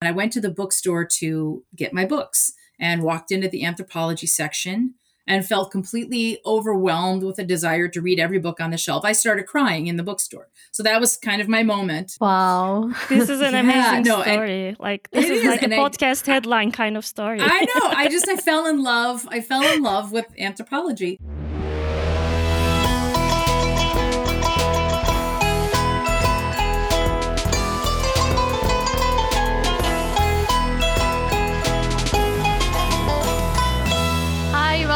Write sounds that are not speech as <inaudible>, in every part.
And I went to the bookstore to get my books and walked into the anthropology section and felt completely overwhelmed with a desire to read every book on the shelf. I started crying in the bookstore. So that was kind of my moment. Wow. <laughs> This is an <laughs> yeah, amazing no, story. like this is, is, like a podcast I, headline kind of story. I know. I just I <laughs> fell in love. I fell in love with anthropology.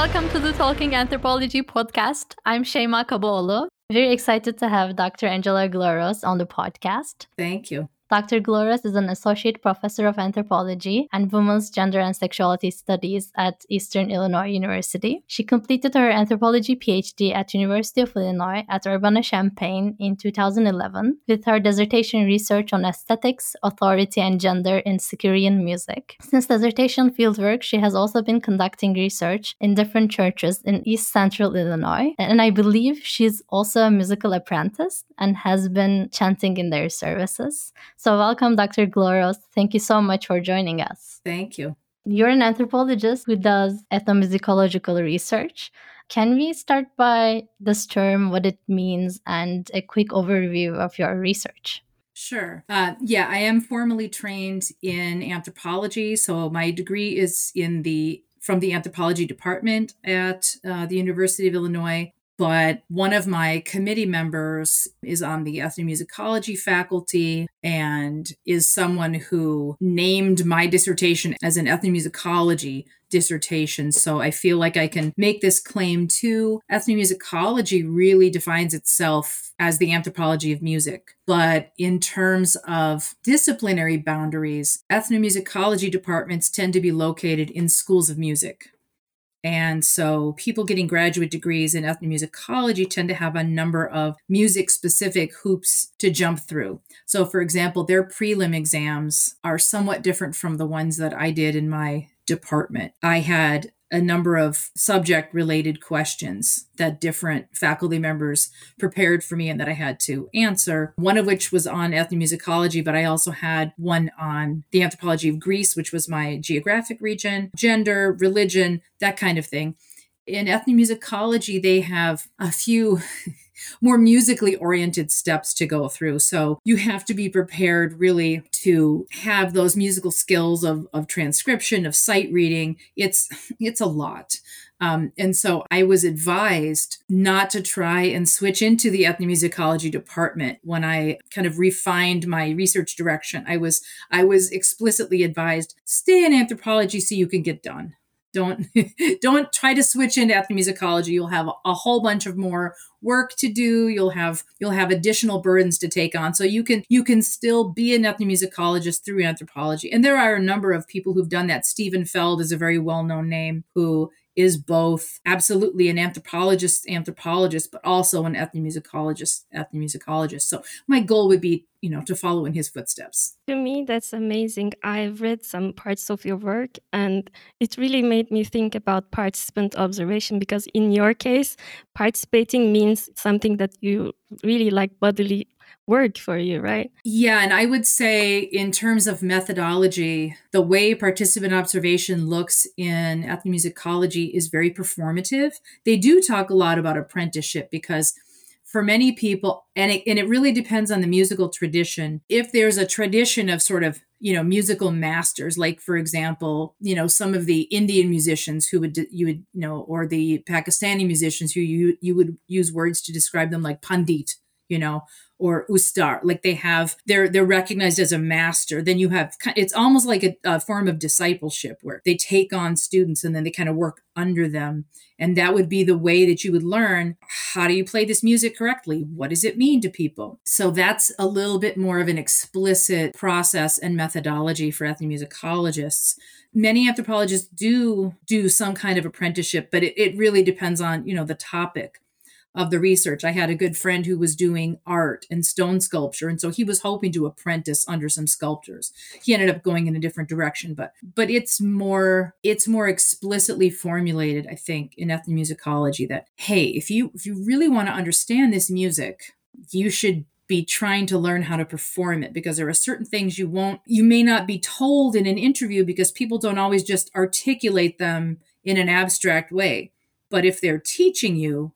Welcome to the Talking Anthropology podcast. I'm Şeyma Kabaoğlu. Very excited to have Dr. Angela Glaros on the podcast. Thank you. Dr. Glaros is an associate professor of anthropology and women's gender and sexuality studies at Eastern Illinois University. She completed her anthropology PhD at University of Illinois at Urbana-Champaign in 2011 with her dissertation research on aesthetics, authority, and gender in Skyrian music. Since dissertation fieldwork, she has also been conducting research in different churches in East Central Illinois, and I believe she's also a musical apprentice and has been chanting in their services. So, welcome, Dr. Glaros. Thank you so much for joining us. Thank you. You're an anthropologist who does ethnomusicological research. Can we start by this term, what it means, and a quick overview of your research? Sure. Uh, yeah, I am formally trained in anthropology. So my degree is in the from the anthropology department at uh, the University of Illinois but one of my committee members is on the ethnomusicology faculty and is someone who named my dissertation as an ethnomusicology dissertation. So I feel like I can make this claim too. Ethnomusicology really defines itself as the anthropology of music. But in terms of disciplinary boundaries, ethnomusicology departments tend to be located in schools of music. And so people getting graduate degrees in ethnomusicology tend to have a number of music specific hoops to jump through. So, for example, their prelim exams are somewhat different from the ones that I did in my department. I had a number of subject related questions that different faculty members prepared for me and that I had to answer. One of which was on ethnomusicology, but I also had one on the anthropology of Greece, which was my geographic region, gender, religion, that kind of thing. In ethnomusicology, they have a few <laughs> more musically oriented steps to go through. So you have to be prepared really to have those musical skills of, of transcription, of sight reading. It's it's a lot. Um, and so I was advised not to try and switch into the ethnomusicology department when I kind of refined my research direction. I was I was explicitly advised stay in anthropology so you can get done. Don't <laughs> don't try to switch into ethnomusicology. You'll have a whole bunch of more work to do. You'll have you'll have additional burdens to take on. So you can you can still be an ethnomusicologist through anthropology. And there are a number of people who've done that. Steven Feld is a very well-known name who is both absolutely an anthropologist anthropologist but also an ethnomusicologist ethnomusicologist. So my goal would be you know to follow in his footsteps. To me that's amazing. I've read some parts of your work and it really made me think about participant observation because in your case participating means something that you really like bodily work for you, right? Yeah. And I would say, in terms of methodology, the way participant observation looks in ethnomusicology is very performative. They do talk a lot about apprenticeship because for many people and it, and it really depends on the musical tradition if there's a tradition of sort of you know musical masters like for example you know some of the indian musicians who would you would you know or the pakistani musicians who you you would use words to describe them like pandit you know or ustad like they have they're they're recognized as a master. Then you have it's almost like a, a, form of discipleship where they take on students and then they kind of work under them. And that would be the way that you would learn how do you play this music correctly? What does it mean to people? So that's a little bit more of an explicit process and methodology for ethnomusicologists. Many anthropologists do do some kind of apprenticeship but it, it really depends on you know the topic of the research. I had a good friend who was doing art and stone sculpture, and so he was hoping to apprentice under some sculptors. He ended up going in a different direction, but but it's more it's more explicitly formulated, I think, in ethnomusicology that hey, if you if you really want to understand this music, you should be trying to learn how to perform it because there are certain things you won't you may not be told in an interview because people don't always just articulate them in an abstract way but if they're teaching you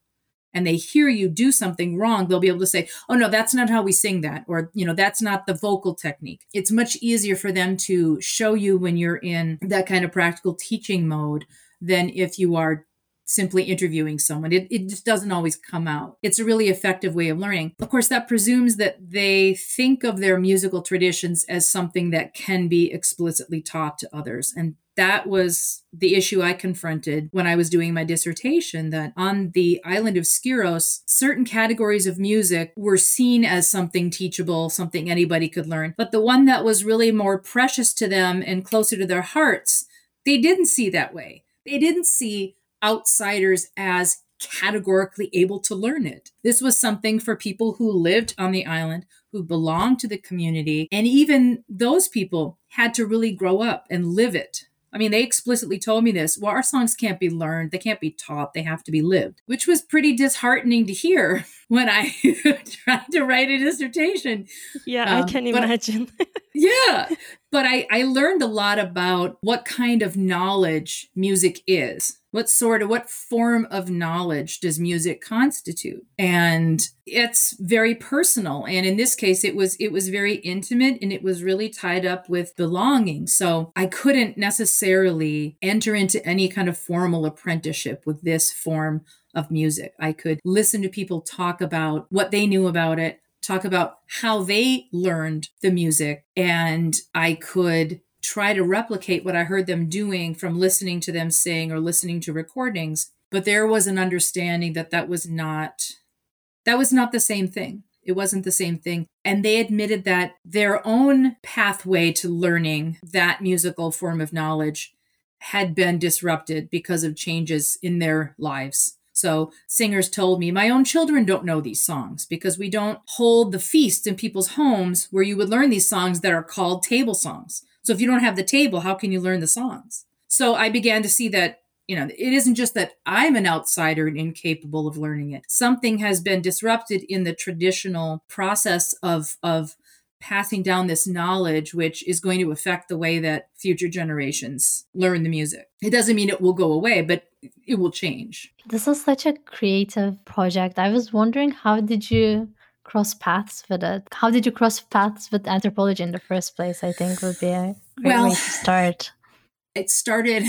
and they hear you do something wrong they'll be able to say oh no that's not how we sing that or you know that's not the vocal technique it's much easier for them to show you when you're in that kind of practical teaching mode than if you are simply interviewing someone. It, it just doesn't always come out. It's a really effective way of learning. Of course, that presumes that they think of their musical traditions as something that can be explicitly taught to others. And that was the issue I confronted when I was doing my dissertation that on the island of Skyros, certain categories of music were seen as something teachable, something anybody could learn. But the one that was really more precious to them and closer to their hearts, they didn't see that way. They didn't see outsiders as categorically able to learn it. This was something for people who lived on the island, who belonged to the community, and even those people had to really grow up and live it. I mean, they explicitly told me this. Well, our songs can't be learned, they can't be taught, they have to be lived, which was pretty disheartening to hear <laughs> when I <laughs> tried to write a dissertation. Yeah, um, I can imagine. <laughs> yeah, but I, I learned a lot about what kind of knowledge music is what sort of what form of knowledge does music constitute? And it's very personal. And in this case it was it was very intimate and it was really tied up with belonging. So i couldn't necessarily enter into any kind of formal apprenticeship with this form of music. I could listen to people talk about what they knew about it talk about how they learned the music and i could try to replicate what I heard them doing from listening to them sing or listening to recordings. But there was an understanding that that was not that was not the same thing. It wasn't the same thing. And they admitted that their own pathway to learning that musical form of knowledge had been disrupted because of changes in their lives. So singers told me, my own children don't know these songs because we don't hold the feasts in people's homes where you would learn these songs that are called table songs. So if you don't have the table, how can you learn the songs? So I began to see that, you know, it isn't just that I'm an outsider and incapable of learning it. Something has been disrupted in the traditional process of of passing down this knowledge which is going to affect the way that future generations learn the music. It doesn't mean it will go away, but it will change. This is such a creative project. I was wondering how did you cross paths with it? How did you cross paths with anthropology in the first place? I think would be a great well, way to start. <laughs> It started,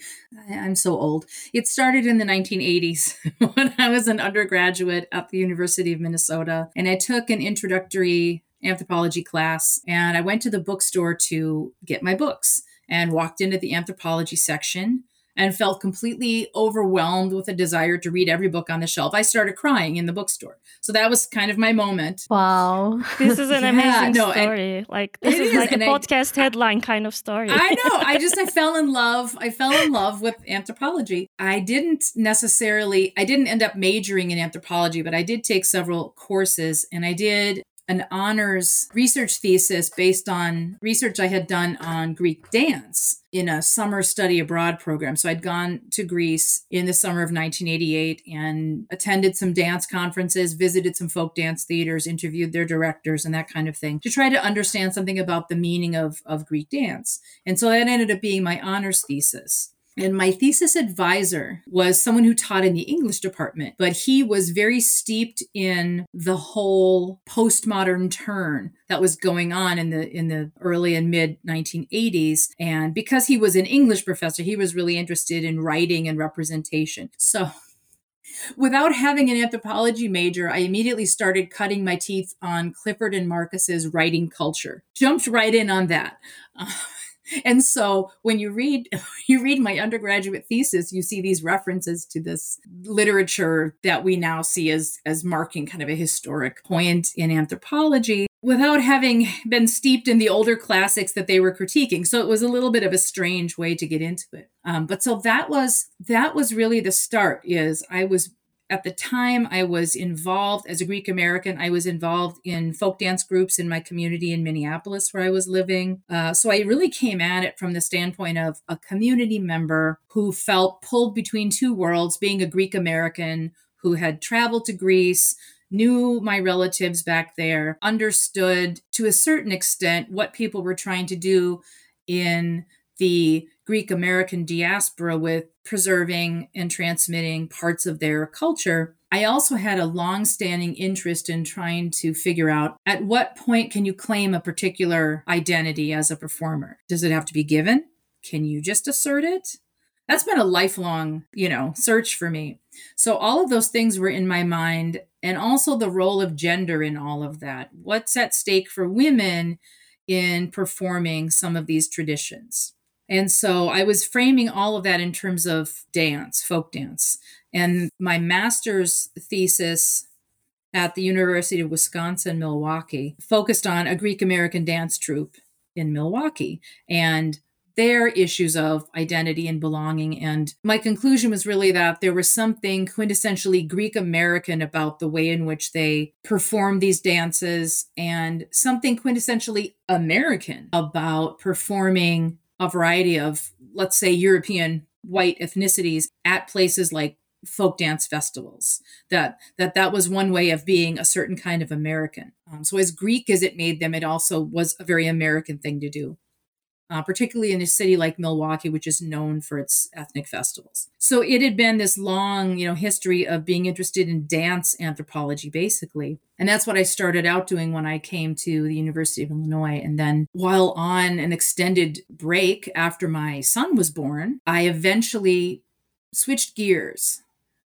<laughs> I'm so old. It started in the 1980s <laughs> when I was an undergraduate at the University of Minnesota. And I took an introductory anthropology class and I went to the bookstore to get my books and walked into the anthropology section and felt completely overwhelmed with a desire to read every book on the shelf. I started crying in the bookstore. So that was kind of my moment. Wow. <laughs> This is an <laughs> yeah, amazing no, story. like this is, is, like a podcast I, headline kind of story. I know. I just I <laughs> fell in love. I fell in love with anthropology. I didn't necessarily I didn't end up majoring in anthropology, but I did take several courses and I did an honors research thesis based on research I had done on Greek dance in a summer study abroad program. So I'd gone to Greece in the summer of 1988 and attended some dance conferences, visited some folk dance theaters, interviewed their directors and that kind of thing to try to understand something about the meaning of, of Greek dance. And so that ended up being my honors thesis. And my thesis advisor was someone who taught in the English department, but he was very steeped in the whole postmodern turn that was going on in the in the early and mid 1980s. And because he was an English professor, he was really interested in writing and representation. So Without having an anthropology major, I immediately started cutting my teeth on Clifford and Marcus's writing culture. Jumped right in on that. <laughs> And so when you read <laughs> you read my undergraduate thesis you see these references to this literature that we now see as as marking kind of a historic point in anthropology without having been steeped in the older classics that they were critiquing. So it was a little bit of a strange way to get into it. Um, but so that was that was really the start is i was at the time I was involved as a Greek American, I was involved in folk dance groups in my community in Minneapolis where I was living. Uh, so I really came at it from the standpoint of a community member who felt pulled between two worlds, being a Greek American who had traveled to Greece knew my relatives back there, understood to a certain extent what people were trying to do in the Greek American diaspora with preserving and transmitting parts of their culture. I also had a long-standing interest in trying to figure out at what point can you claim a particular identity as a performer? Does it have to be given? Can you just assert it? That's been a lifelong, you know, search for me. So all of those things were in my mind and also the role of gender in all of that. What's at stake for women in performing some of these traditions? And so I was framing all of that in terms of dance, folk dance. And my master's thesis at the University of Wisconsin Milwaukee focused on a Greek American dance troupe in Milwaukee. And their issues of identity and belonging. And my conclusion was really that there was something quintessentially Greek American about the way in which they performed these dances and something quintessentially American about performing a variety of, let's say, European white ethnicities at places like folk dance festivals. That that that was one way of being a certain kind of american. Um, so as greek as it made them it also was a very american thing to do uh, particularly in a city like Milwaukee, which is known for its ethnic festivals. So it had been this long, you know, history of being interested in dance anthropology, basically. And that's what I started out doing when I came to the University of Illinois. And then while on an extended break after my son was born, I eventually switched gears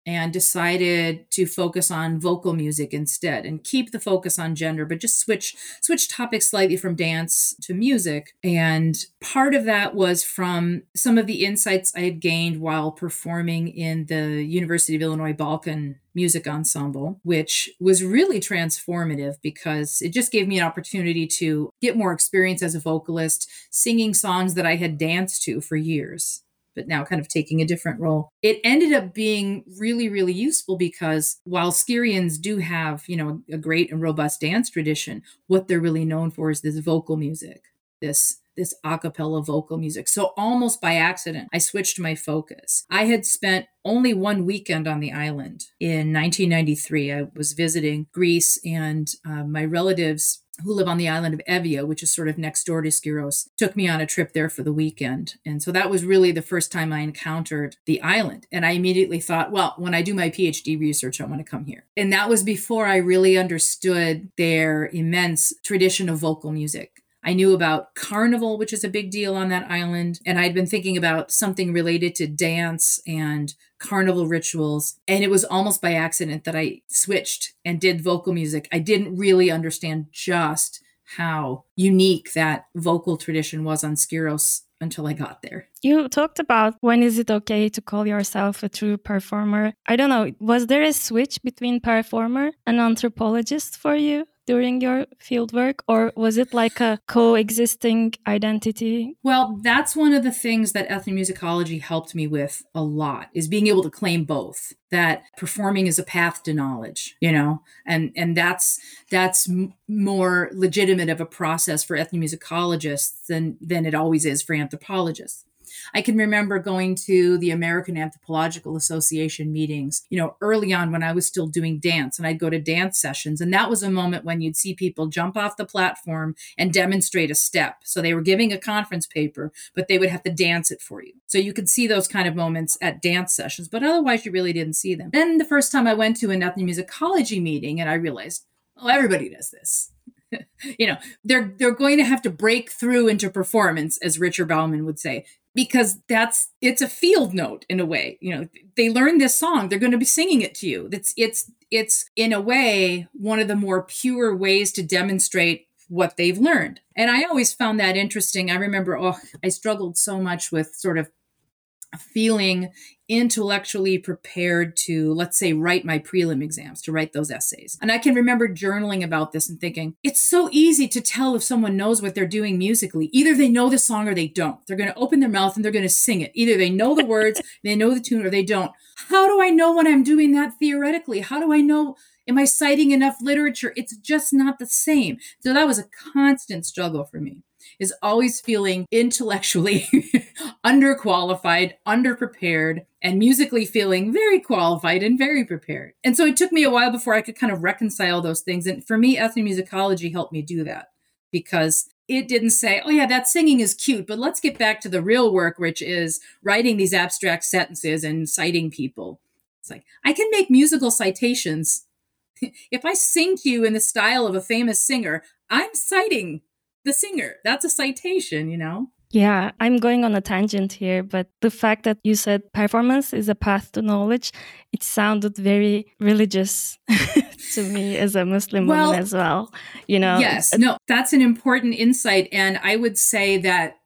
and decided to focus on vocal music instead and keep the focus on gender but just switch switch topics slightly from dance to music. And part of that was from some of the insights i had gained while performing in the university of illinois balkan music ensemble which was really transformative because it just gave me an opportunity to get more experience as a vocalist singing songs that i had danced to for years but now kind of taking a different role. It ended up being really, really useful because while Skyrians do have, you know, a great and robust dance tradition, what they're really known for is this vocal music, this this a cappella vocal music. So almost by accident, I switched my focus. I had spent only one weekend on the island in 1993. I was visiting Greece, and uh, my relatives who live on the island of Evia, which is sort of next door to Skyros, took me on a trip there for the weekend. And so that was really the first time I encountered the island. And I immediately thought, well, when I do my PhD research, I want to come here. And that was before I really understood their immense tradition of vocal music. I knew about carnival, which is a big deal on that island. And I'd been thinking about something related to dance and carnival rituals. And it was almost by accident that I switched and did vocal music. I didn't really understand just how unique that vocal tradition was on Skyros until I got there. You talked about when is it okay to call yourself a true performer? I don't know, was there a switch between performer and anthropologist for you? During your fieldwork, or was it like a coexisting identity? Well, that's one of the things that ethnomusicology helped me with a lot is being able to claim both that performing is a path to knowledge you know and and that's that's m- more legitimate of a process for ethnomusicologists than than it always is for anthropologists I can remember going to the American Anthropological Association meetings, you know, early on when I was still doing dance and I'd go to dance sessions. And that was a moment when you'd see people jump off the platform and demonstrate a step. So they were giving a conference paper, but they would have to dance it for you. So you could see those kind of moments at dance sessions, but otherwise you really didn't see them. Then the first time I went to an ethnomusicology meeting and I realized, oh, everybody does this. <laughs> you know, they're they're going to have to break through into performance, as Richard Bauman would say because that's it's a field note in a way you know they learn this song they're going to be singing it to you. It's it's it's in a way one of the more pure ways to demonstrate what they've learned. And i always found that interesting. I remember oh i struggled so much with sort of feeling intellectually prepared to, let's say, write my prelim exams, to write those essays. And I can remember journaling about this and thinking, it's so easy to tell if someone knows what they're doing musically. Either they know the song or they don't. They're going to open their mouth and they're going to sing it. Either they know the words, <laughs> they know the tune, or they don't. How do I know when I'm doing that theoretically? How do I know? Am I citing enough literature? It's just not the same. So that was a constant struggle for me is always feeling intellectually <laughs> underqualified, underprepared, and musically feeling very qualified and very prepared. And so it took me a while before I could kind of reconcile those things. And for me, ethnomusicology helped me do that because it didn't say, oh, yeah, that singing is cute, but let's get back to the real work, which is writing these abstract sentences and citing people. It's like, I can make musical citations. <laughs> if I sing to you in the style of a famous singer, I'm citing the singer. That's a citation, you know? Yeah, I'm going on a tangent here, but the fact that you said performance is a path to knowledge, it sounded very religious <laughs> to me as a Muslim well, woman as well. You know? Yes, no, that's an important insight. And I would say that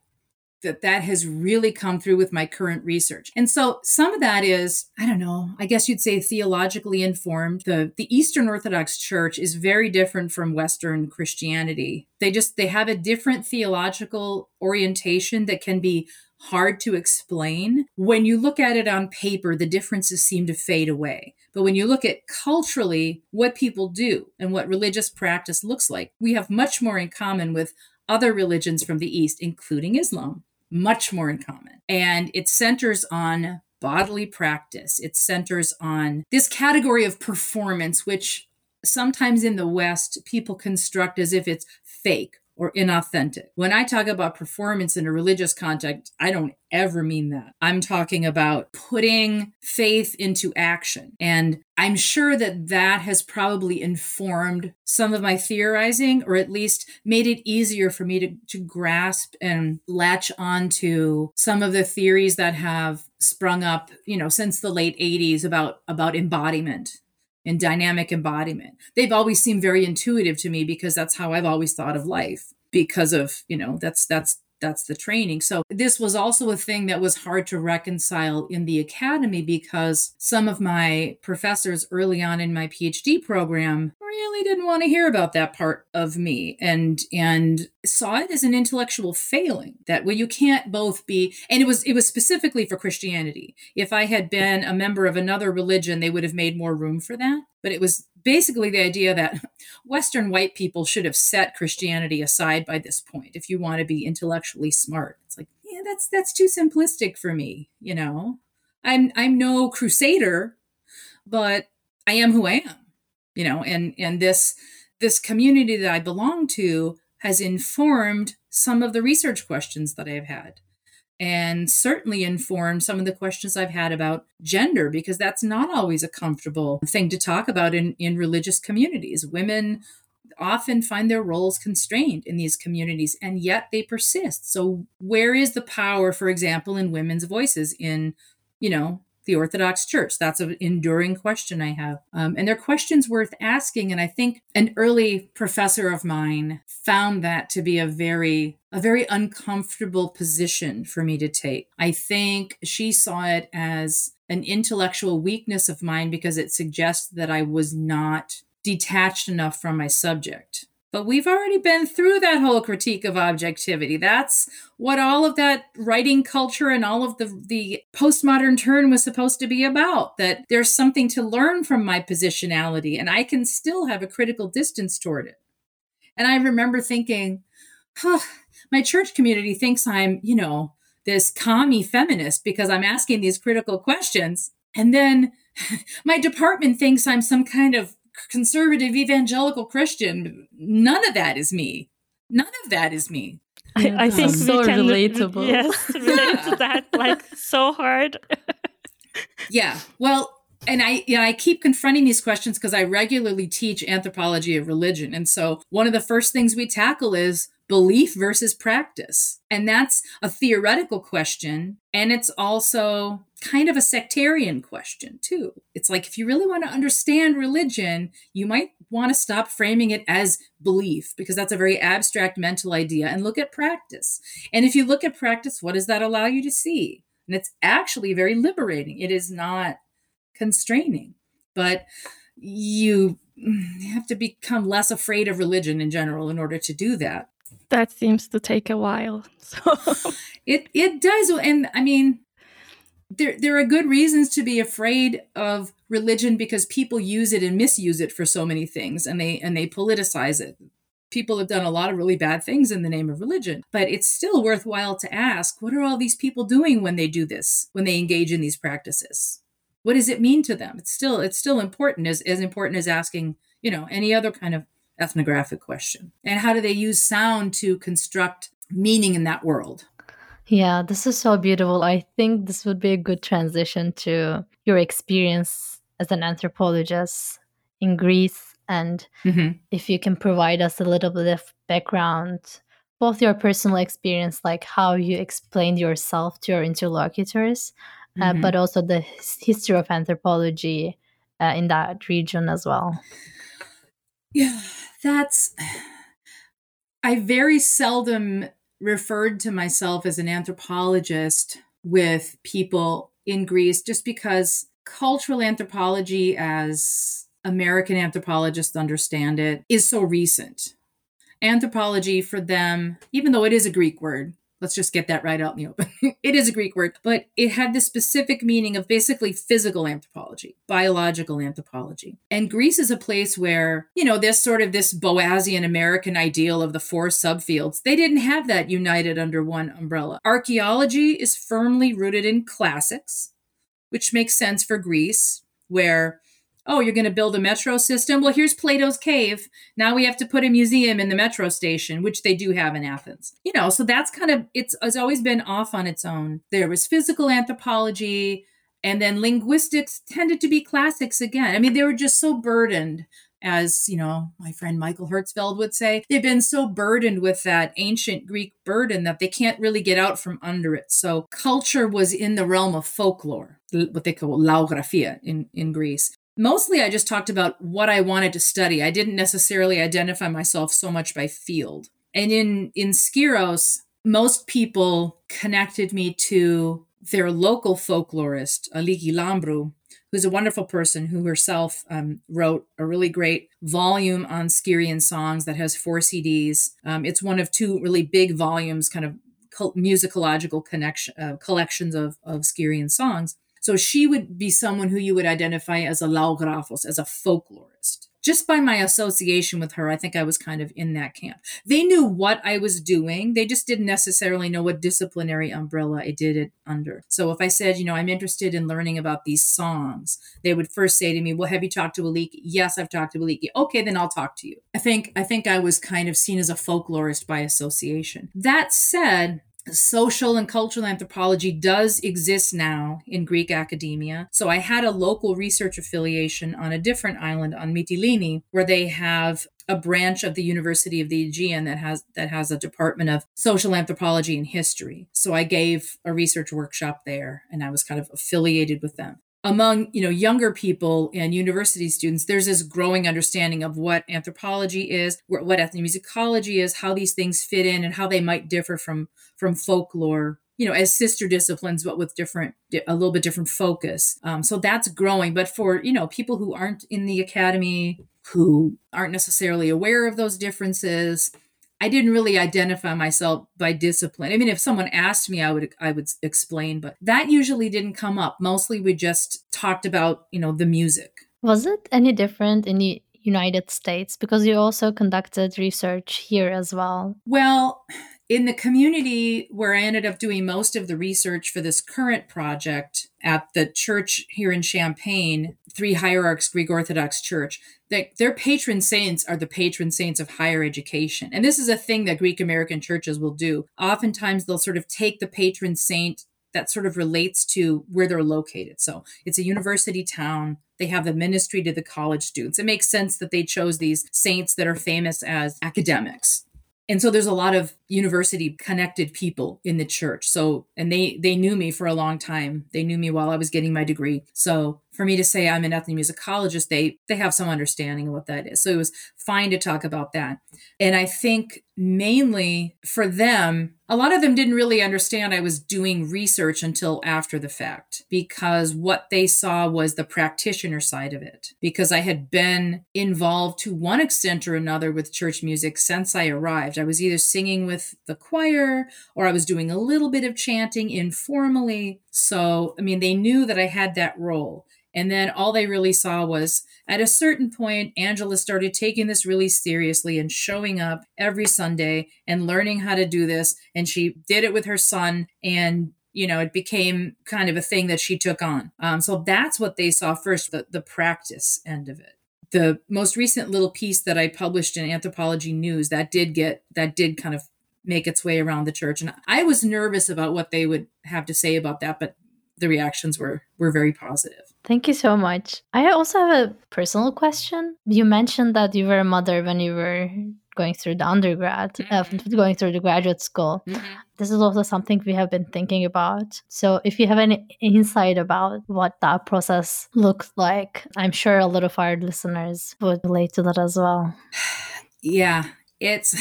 that that has really come through with my current research. And so some of that is, I don't know, I guess you'd say theologically informed. The the Eastern Orthodox Church is very different from Western Christianity. They just they have a different theological orientation that can be hard to explain. When you look at it on paper, the differences seem to fade away. But when you look at culturally what people do and what religious practice looks like, we have much more in common with other religions from the East, including Islam, much more in common. And it centers on bodily practice, it centers on this category of performance, which sometimes in the West people construct as if it's fake or inauthentic. When I talk about performance in a religious context, I don't ever mean that. I'm talking about putting faith into action. And I'm sure that that has probably informed some of my theorizing, or at least made it easier for me to, to grasp and latch onto some of the theories that have sprung up, you know, since the late 80s about, about embodiment and dynamic embodiment. They've always seemed very intuitive to me because that's how I've always thought of life because of, you know, that's that's that's the training. So this was also a thing that was hard to reconcile in the academy because some of my professors early on in my PhD program really didn't want to hear about that part of me and and saw it as an intellectual failing that well you can't both be and it was it was specifically for Christianity. If I had been a member of another religion they would have made more room for that, but it was basically the idea that Western white people should have set Christianity aside by this point if you want to be intellectually smart. It's like, yeah, that's that's too simplistic for me, you know. I'm I'm no crusader, but I am who I am you know and and this this community that i belong to has informed some of the research questions that i've had and certainly informed some of the questions i've had about gender because that's not always a comfortable thing to talk about in in religious communities. Women often find their roles constrained in these communities and yet they persist. So where is the power for example in women's voices in you know the Orthodox Church? That's an enduring question I have. Um, and they're questions worth asking. And I think an early professor of mine found that to be a very a very uncomfortable position for me to take. I think she saw it as an intellectual weakness of mine because it suggests that I was not detached enough from my subject. But we've already been through that whole critique of objectivity. That's what all of that writing culture and all of the, the postmodern turn was supposed to be about. That there's something to learn from my positionality, and I can still have a critical distance toward it. And I remember thinking, huh, my church community thinks I'm, you know, this commie feminist because I'm asking these critical questions. And then <laughs> my department thinks I'm some kind of conservative evangelical Christian. None of that is me. None of that is me. I, I think so can, relatable. <laughs> Yes, relate yeah. to that <laughs> like so hard. <laughs> yeah. Well, and I you know, I keep confronting these questions because I regularly teach anthropology of religion. And so one of the first things we tackle is belief versus practice. And that's a theoretical question. And it's also kind of a sectarian question, too. It's like if you really want to understand religion, you might want to stop framing it as belief because that's a very abstract mental idea and look at practice. And if you look at practice, what does that allow you to see? And it's actually very liberating. It is not constraining, but you have to become less afraid of religion in general in order to do that that seems to take a while. <laughs> So it it does, and I mean, there there are good reasons to be afraid of religion because people use it and misuse it for so many things, and they and they politicize it. people have done a lot of really bad things in the name of religion, but it's still worthwhile to ask what are all these people doing when they do this, when they engage in these practices? What does it mean to them? It's still it's still important as, as important as asking, you know, any other kind of ethnographic question. And how do they use sound to construct meaning in that world? Yeah, this is so beautiful. I think this would be a good transition to your experience as an anthropologist in Greece. And mm-hmm. if you can provide us a little bit of background, both your personal experience, like how you explained yourself to your interlocutors, uh, mm-hmm. uh, but also the history of anthropology uh, in that region as well. Yeah, <sighs> that's. I very seldom referred to myself as an anthropologist with people in Greece just because cultural anthropology, as American anthropologists understand it, is so recent. Anthropology for them, even though it is a Greek word, Let's just get that right out in the open. <laughs> it is a Greek word, but it had the specific meaning of basically physical anthropology, biological anthropology. And Greece is a place where, you know, this sort of this Boasian American ideal of the four subfields, they didn't have that united under one umbrella. Archaeology is firmly rooted in classics, which makes sense for Greece, where oh, you're going to build a metro system? Well, here's Plato's cave. Now we have to put a museum in the metro station, which they do have in Athens. You know, so that's kind of, it's, it's always been off on its own. There was physical anthropology, and then linguistics tended to be classics again. I mean, they were just so burdened. As you know, my friend Michael Herzfeld would say, they've been so burdened with that ancient Greek burden that they can't really get out from under it. So culture was in the realm of folklore, what they call laografia in, in Greece mostly I just talked about what I wanted to study. I didn't necessarily identify myself so much by field. And in in Skyros, most people connected me to their local folklorist, Aliki Lambru, who's a wonderful person who herself um, wrote a really great volume on Skyrian songs that has four CDs. Um, it's one of two really big volumes, kind of musicological connection uh, collections of, of Skyrian songs. So she would be someone who you would identify as a laographos, as a folklorist. Just by my association with her, I think I was kind of in that camp. They knew what I was doing. They just didn't necessarily know what disciplinary umbrella I did it under. So if I said, you know, I'm interested in learning about these songs, they would first say to me, Well, have you talked to Aliki? Yes, I've talked to Aliki. Okay, then I'll talk to you. I think I think I was kind of seen as a folklorist by association. That said, social and cultural anthropology does exist now in Greek academia. So I had a local research affiliation on a different island on Mytilene where they have a branch of the University of the Aegean that has that has a department of social anthropology and history. So I gave a research workshop there and I was kind of affiliated with them among you know younger people and university students there's this growing understanding of what anthropology is what ethnomusicology is how these things fit in and how they might differ from from folklore you know as sister disciplines but with different a little bit different focus. Um, so that's growing. But for you know people who aren't in the academy who aren't necessarily aware of those differences I didn't really identify myself by discipline. I mean, if someone asked me, I would I would explain, but that usually didn't come up. Mostly, we just talked about you know the music. Was it any different in the United States because you also conducted research here as well? Well, in the community where I ended up doing most of the research for this current project at the church here in Champaign, Three Hierarchs Greek Orthodox Church, that their patron saints are the patron saints of higher education. And this is a thing that Greek American churches will do. Oftentimes they'll sort of take the patron saint that sort of relates to where they're located. So it's a university town. They have the ministry to the college students. It makes sense that they chose these saints that are famous as academics and so there's a lot of university connected people in the church. So and they they knew me for a long time. They knew me while i was getting my degree. So for me to say i'm an ethnomusicologist they they have some understanding of what that is so it was fine to talk about that and i think mainly for them a lot of them didn't really understand I was doing research until after the fact because what they saw was the practitioner side of it. Because I had been involved to one extent or another with church music since I arrived. I was either singing with the choir or I was doing a little bit of chanting informally. So, I mean, they knew that I had that role. And then all they really saw was at a certain point, Angela started taking this really seriously and showing up every Sunday and learning how to do this. And she did it with her son. And you know, it became kind of a thing that she took on. Um, so that's what they saw first, the, the practice end of it the most recent little piece that I published in Anthropology News that did get that did kind of make its way around the church and I was nervous about what they would have to say about that but the reactions were were very positive. Thank you so much. I also have a personal question. You mentioned that you were a mother when you were going through the undergrad, uh, mm-hmm. uh, going through the graduate school. Mm-hmm. This is also something we have been thinking about. So, if you have any insight about what that process looks like, I'm sure a lot of our listeners would relate to that as well. <sighs> Yeah, it's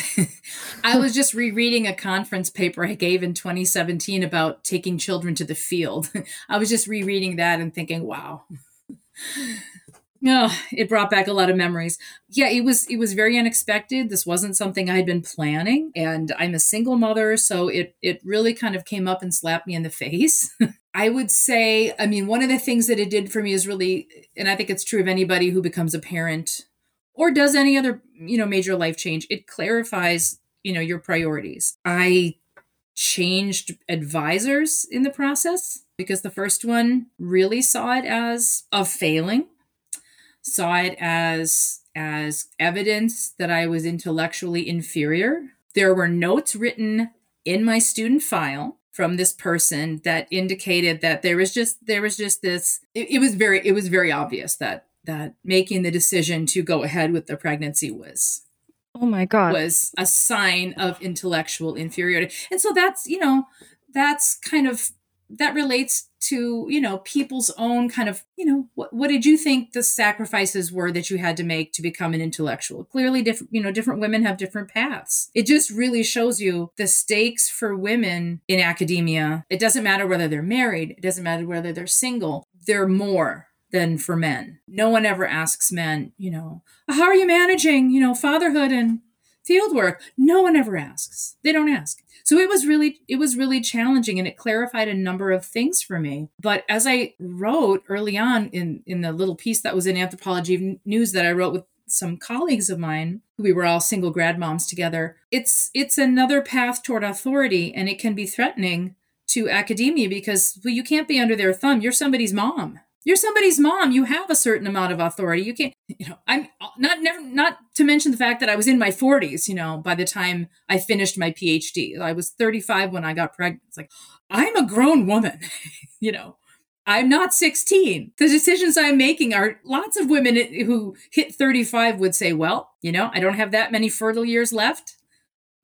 <laughs> i was just rereading a conference paper i gave in 2017 about taking children to the field <laughs> i was just rereading that and thinking wow no, oh, it brought back a lot of memories. Yeah, it was it was very unexpected. This wasn't something I had been planning, and I'm a single mother, so it it really kind of came up and slapped me in the face. <laughs> I would say, I mean, one of the things that it did for me is really, and I think it's true of anybody who becomes a parent or does any other, you know, major life change. It clarifies, you know, your priorities. I changed advisors in the process because the first one really saw it as a failing saw it as as evidence that I was intellectually inferior. There were notes written in my student file from this person that indicated that there was just there was just this it, it, was very it was very obvious that that making the decision to go ahead with the pregnancy was oh my god. was a sign of intellectual inferiority. And so that's you know that's kind of that relates to you know people's own kind of you know what, what did you think the sacrifices were that you had to make to become an intellectual? Clearly different you know different women have different paths. It just really shows you the stakes for women in academia. It doesn't matter whether they're married. It doesn't matter whether they're single. They're more than for men. No one ever asks men you know how are you managing you know fatherhood and field work? No one ever asks. They don't ask. So it was really it was really challenging and it clarified a number of things for me. But as i wrote early on in in the little piece that was in anthropology news that i wrote with some colleagues of mine we were all single grad moms together it's it's another path toward authority and it can be threatening to academia because well you can't be under their thumb. You're somebody's mom you're somebody's mom. You have a certain amount of authority. You can't you know i'm not never not to mention the fact that i was in my 40s you know by the time i finished my phd i was 35 when i got pregnant. It's like i'm a grown woman <laughs> you know. I'm not 16 the decisions i'm making are lots of women who hit 35 would say well you know i don't have that many fertile years left.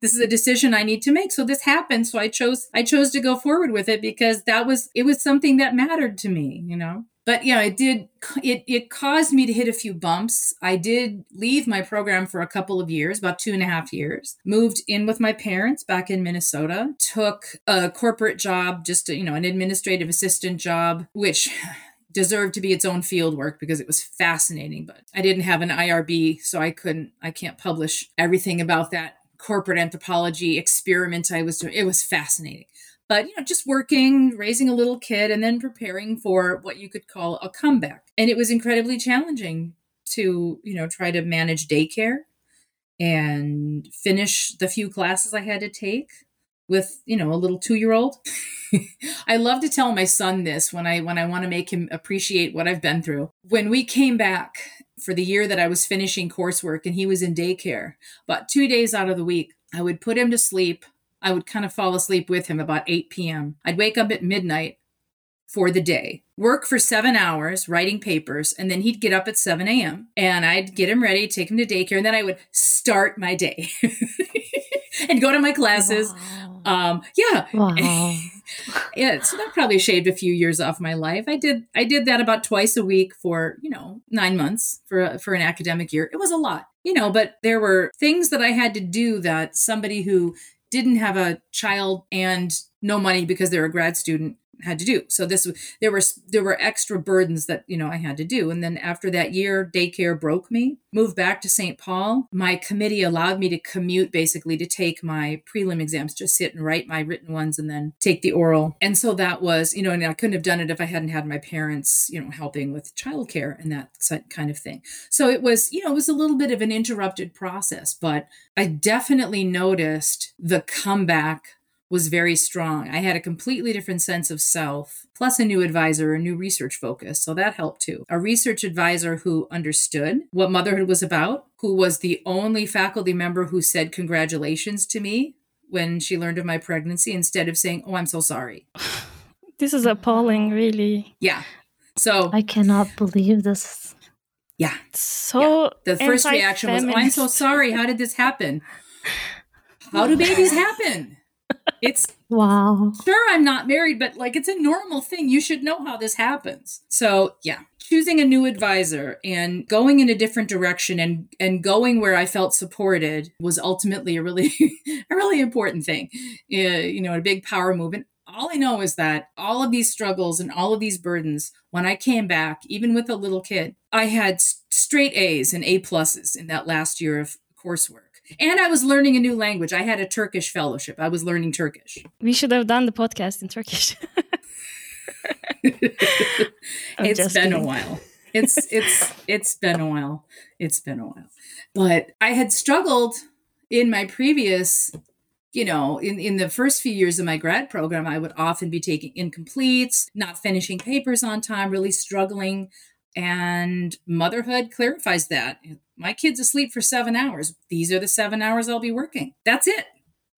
This is a decision I need to make. So this happened. So I chose I chose to go forward with it because that was it was something that mattered to me, you know but yeah, it did. It it caused me to hit a few bumps. I did leave my program for a couple of years, about two and a half years. Moved in with my parents back in Minnesota. Took a corporate job, just a, you know, an administrative assistant job, which <sighs> deserved to be its own field work because it was fascinating. But I didn't have an IRB, so I couldn't. I can't publish everything about that corporate anthropology experiment I was doing. It was fascinating but you know just working raising a little kid and then preparing for what you could call a comeback. And it was incredibly challenging to you know try to manage daycare and finish the few classes i had to take with you know a little two year old <laughs> i love to tell my son this when i when i want to make him appreciate what i've been through. When we came back for the year that i was finishing coursework and he was in daycare about two days out of the week i would put him to sleep I would kind of fall asleep with him about 8 p.m. I'd wake up at midnight for the day, work for seven hours writing papers, and then he'd get up at 7 a.m. and I'd get him ready, take him to daycare, and then I would start my day <laughs> and go to my classes. Wow. Um, yeah. Wow. <laughs> yeah. So that probably shaved a few years off my life. I did I did that about twice a week for, you know, nine months for for an academic year. It was a lot. You know, but there were things that I had to do that somebody who didn't have a child and no money because they're a grad student had to do. So this there were there were extra burdens that you know I had to do. And then after that year, daycare broke me. Moved back to St. Paul. My committee allowed me to commute basically to take my prelim exams, just sit and write my written ones, and then take the oral. And so that was you know, and I couldn't have done it if I hadn't had my parents you know helping with childcare and that kind of thing. So it was you know it was a little bit of an interrupted process, but I definitely noticed the comeback was very strong. I had a completely different sense of self, plus a new advisor, a new research focus. So that helped too. A research advisor who understood what motherhood was about, who was the only faculty member who said congratulations to me when she learned of my pregnancy instead of saying, Oh, I'm so sorry. <sighs> This is appalling, really. Yeah. So I cannot believe this. Yeah. So yeah. the first reaction was, Oh, I'm so sorry. How did this happen? How do babies <laughs> happen? It's <laughs> wow. Sure, I'm not married, but like it's a normal thing. You should know how this happens. So, yeah, choosing a new advisor and going in a different direction and and going where I felt supported was ultimately a really <laughs> a really important thing. Uh, you know, a big power move. And all I know is that all of these struggles and all of these burdens, when I came back, even with a little kid, I had straight A's and A pluses in that last year of coursework. And I was learning a new language. I had a Turkish fellowship. I was learning Turkish. We should have done the podcast in Turkish. <laughs> <laughs> it's been kidding. a while. It's it's it's been a while. It's been a while. But I had struggled in my previous you know, in, in the first few years of my grad program, I would often be taking incompletes, not finishing papers on time, really struggling. And motherhood clarifies that. My kid's asleep for seven hours. These are the seven hours I'll be working. That's it.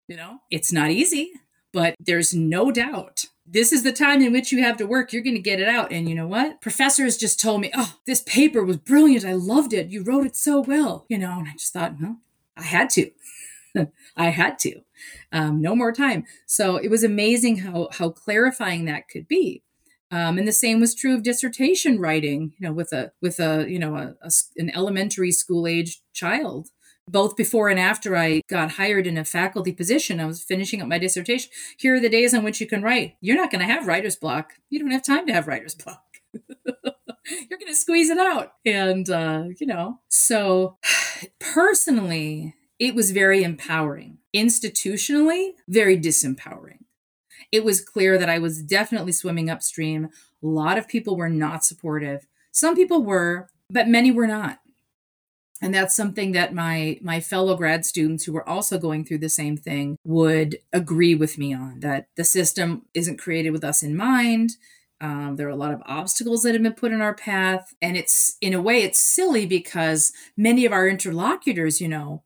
You know, it's not easy, but there's no doubt. This is the time in which you have to work. You're going to get it out. And you know what? Professors just told me, oh, this paper was brilliant. I loved it. You wrote it so well. You know, and I just thought, well, I had to. <laughs> I had to. Um, no more time. So it was amazing how how clarifying that could be. Um, and the same was true of dissertation writing, you know, with a with a you know a, a, an elementary school age child. Both before and after I got hired in a faculty position, I was finishing up my dissertation. Here are the days on which you can write. You're not going to have writer's block. You don't have time to have writer's block. <laughs> You're going to squeeze it out, and uh, you know. So, personally, it was very empowering. Institutionally, very disempowering it was clear that I was definitely swimming upstream. A lot of people were not supportive. Some people were, but many were not. And that's something that my my fellow grad students who were also going through the same thing would agree with me on that the system isn't created with us in mind. Um, there are a lot of obstacles that have been put in our path. And it's, in a way, it's silly because many of our interlocutors, you know,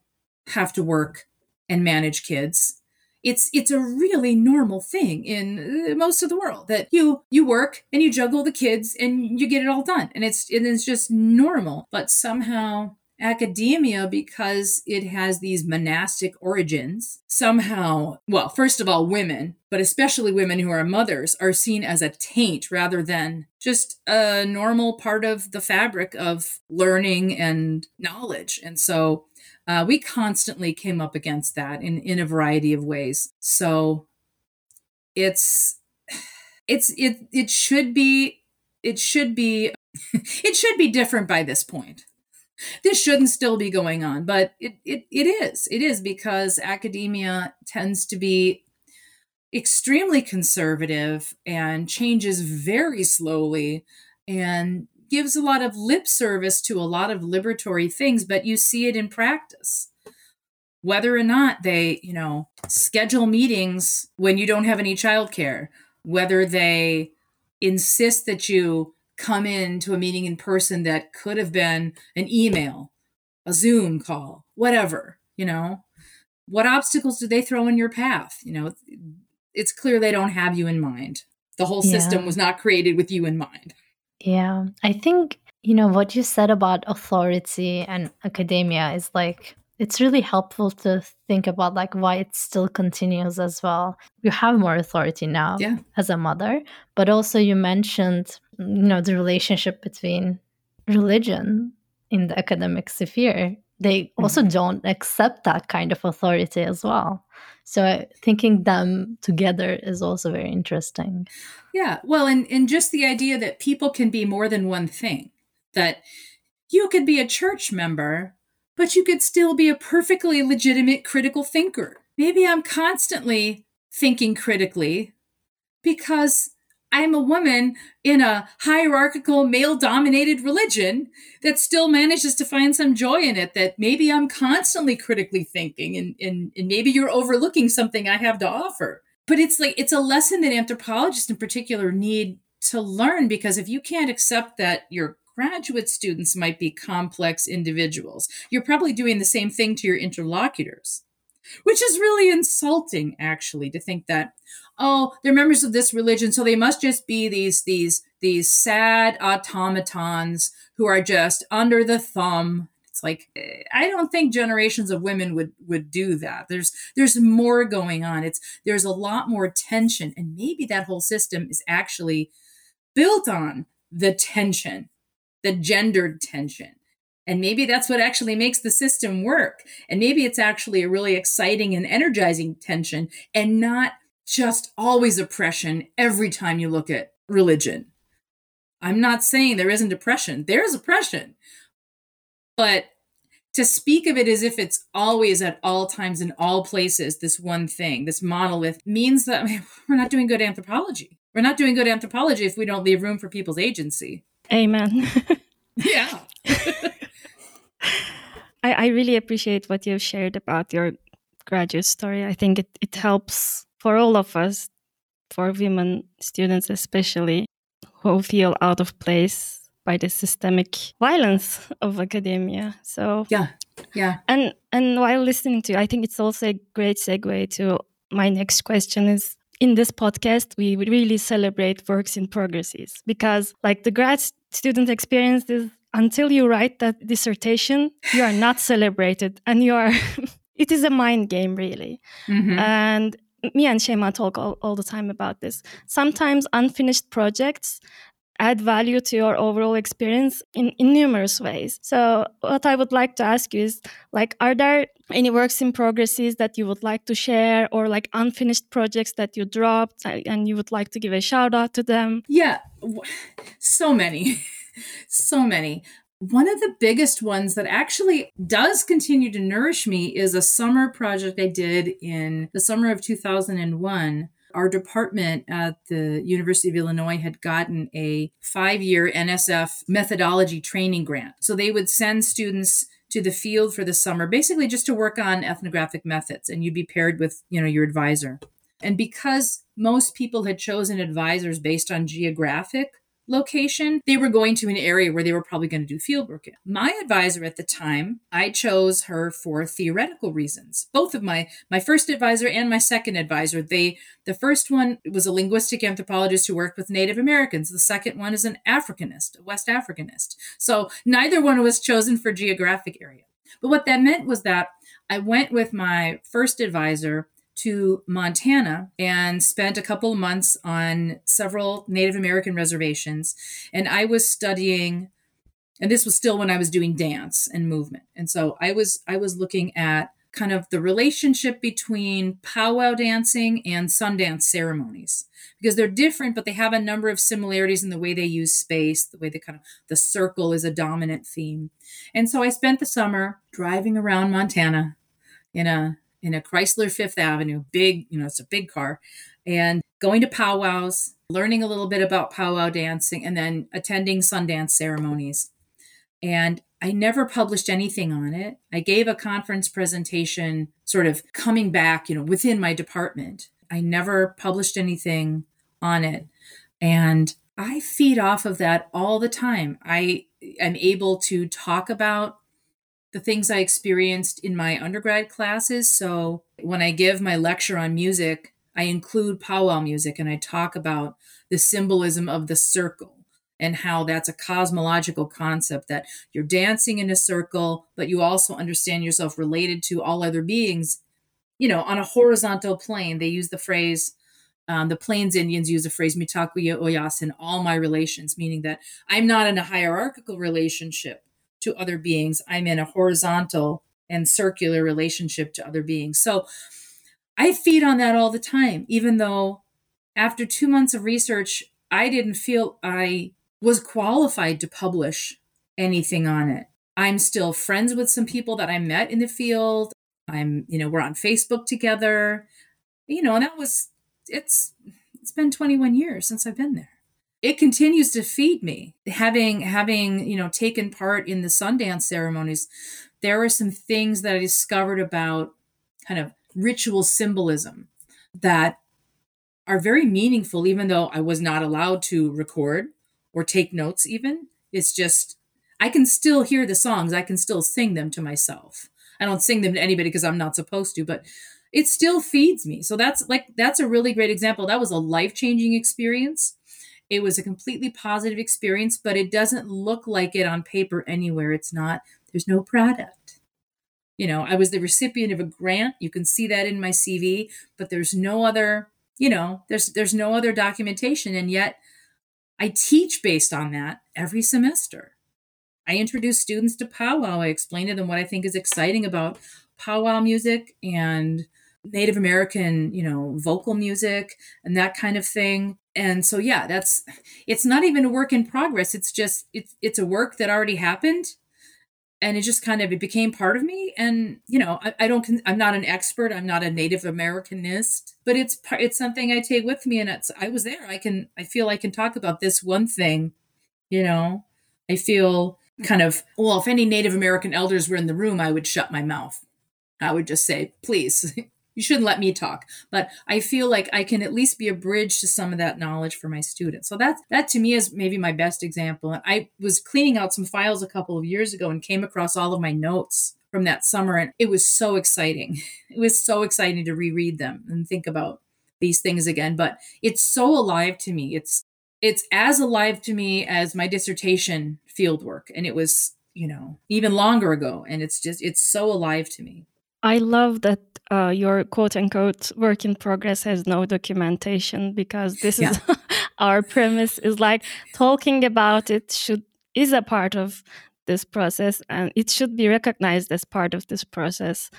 have to work and manage kids it's it's a really normal thing in uh, most of the world that you you work and you juggle the kids and you get it all done. And it's and it's just normal. But somehow academia because it has these monastic origins somehow well first of all women but especially women who are mothers are seen as a taint rather than just a normal part of the fabric of learning and knowledge. And so uh, we constantly came up against that in, in a variety of ways. So it's it's it it should be it should be <laughs> it should be different by this point. This shouldn't still be going on, but it, it it is. It is because academia tends to be extremely conservative and changes very slowly and gives a lot of lip service to a lot of liberatory things, but you see it in practice. Whether or not they, you know, schedule meetings when you don't have any childcare, whether they insist that you come in to a meeting in person that could have been an email, a Zoom call, whatever, you know, what obstacles do they throw in your path? You know, it's clear they don't have you in mind. The whole system yeah. was not created with you in mind. Yeah, I think, you know, what you said about authority and academia is like, it's really helpful to think about like why it still continues as well. You have more authority now yeah. as a mother, but also you mentioned, you know, the relationship between religion in the academic sphere they also mm-hmm. don't accept that kind of authority as well. So thinking them together is also very interesting. Yeah. Well, and, and just the idea that people can be more than one thing, that you could be a church member, but you could still be a perfectly legitimate critical thinker. Maybe I'm constantly thinking critically because I'm a woman in a hierarchical, male dominated religion that still manages to find some joy in it. That maybe I'm constantly critically thinking, and, and, and maybe you're overlooking something I have to offer. But it's like, it's a lesson that anthropologists in particular need to learn because if you can't accept that your graduate students might be complex individuals, you're probably doing the same thing to your interlocutors which is really insulting actually to think that oh they're members of this religion so they must just be these these these sad automatons who are just under the thumb. It's like i don't think generations of women would would do that. There's there's more going on. It's there's a lot more tension and maybe that whole system is actually built on the tension the gendered tension. And maybe that's what actually makes the system work. And maybe it's actually a really exciting and energizing tension and not just always oppression every time you look at religion. I'm not saying there isn't oppression, there's oppression. But to speak of it as if it's always at all times in all places this one thing, this monolith, means that <laughs> we're not doing good anthropology. We're not doing good anthropology if we don't leave room for people's agency. Amen. <laughs> yeah. <laughs> I, I really appreciate what you've shared about your graduate story. I think it, it helps for all of us, for women students especially, who feel out of place by the systemic violence <laughs> of academia. So yeah, yeah. And and while listening to you, I think it's also a great segue to my next question is in this podcast we really celebrate works in progresses because like the grad student experience is until you write that dissertation, you are not celebrated and you are, <laughs> it is a mind game, really. Mm-hmm. And me and Şeyma talk all, all the time about this. Sometimes unfinished projects add value to your overall experience in, in numerous ways. So what I would like to ask you is like are there any works in progresses that you would like to share or like unfinished projects that you dropped and you would like to give a shout out to them? Yeah, so many. <laughs> so many. One of the biggest ones that actually does continue to nourish me is a summer project I did in the summer of 2001. Our department at the University of Illinois had gotten a five year NSF methodology training grant. So they would send students to the field for the summer, basically just to work on ethnographic methods, and you'd be paired with, you know, your advisor. And because most people had chosen advisors based on geographic location, they were going to an area where they were probably going to do field work in. My advisor at the time, I chose her for theoretical reasons. Both of my my first advisor and my second advisor, they the first one was a linguistic anthropologist who worked with Native Americans. The second one is an Africanist, a West Africanist. So neither one was chosen for geographic area. But what that meant was that I went with my first advisor to Montana and spent a couple of months on several Native American reservations. And I was studying, and this was still when I was doing dance and movement. And so I was I was looking at kind of the relationship between powwow dancing and Sundance ceremonies because they're different but they have a number of similarities in the way they use space the way they kind of the circle is a dominant theme and so i spent the summer driving around montana in a in a Chrysler Fifth Avenue, big, you know, it's a big car, and going to powwows, learning a little bit about powwow dancing, and then attending Sundance ceremonies. And I never published anything on it. I gave a conference presentation, sort of coming back, you know, within my department. I never published anything on it. And I feed off of that all the time. I am able to talk about the things I experienced in my undergrad classes. So when I give my lecture on music, I include powwow music and I talk about the symbolism of the circle and how that's a cosmological concept that you're dancing in a circle, but you also understand yourself related to all other beings, you know, on a horizontal plane. They use the phrase, um, the Plains Indians use the phrase mitakuye oyasin all my relations, meaning that I'm not in a hierarchical relationship to other beings. I'm in a horizontal and circular relationship to other beings. So I feed on that all the time, even though after two months of research, I didn't feel I was qualified to publish anything on it. I'm still friends with some people that I met in the field. I'm, you know, we're on Facebook together. You know, and that was it's it's been 21 years since I've been there. It continues to feed me. Having having, you know, taken part in the Sundance ceremonies, there were some things that I discovered about kind of ritual symbolism that are very meaningful even though I was not allowed to record or take notes even. It's just I can still hear the songs. I can still sing them to myself. I don't sing them to anybody because I'm not supposed to, but it still feeds me. So that's like that's a really great example. That was a life-changing experience. It was a completely positive experience, but it doesn't look like it on paper anywhere. It's not there's no product. You know, I was the recipient of a grant. You can see that in my CV, but there's no other, you know, there's there's no other documentation and yet I teach based on that every semester. I introduce students to powwow. I explain to them what I think is exciting about powwow music and Native American, you know, vocal music and that kind of thing. And so yeah, that's it's not even a work in progress. It's just it's it's a work that already happened and it just kind of it became part of me and you know I, I, don't i'm not an expert i'm not a native americanist but it's it's something i take with me and it's i was there i can i feel i can talk about this one thing you know i feel kind of, well, if any Native American elders were in the room, I would shut my mouth. I would just say, please, you shouldn't let me talk. But I feel like I can at least be a bridge to some of that knowledge for my students. So that that to me is maybe my best example. and I was cleaning out some files a couple of years ago and came across all of my notes from that summer and it was so exciting. <laughs> It was so exciting to reread them and think about these things again, but it's so alive to me. It's it's as alive to me as my dissertation field work and it was you know even longer ago and it's just it's so alive to me i love that uh, your quote unquote work in progress has no documentation because this yeah. is <laughs> our premise is like talking about it should is a part of this process and it should be recognized as part of this process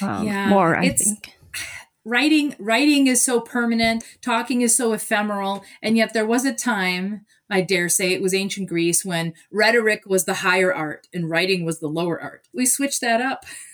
um, yeah, more i think. <sighs> writing writing is so permanent talking is so ephemeral and yet there was a time i dare say it was ancient greece when rhetoric was the higher art and writing was the lower art. We switched that up <laughs>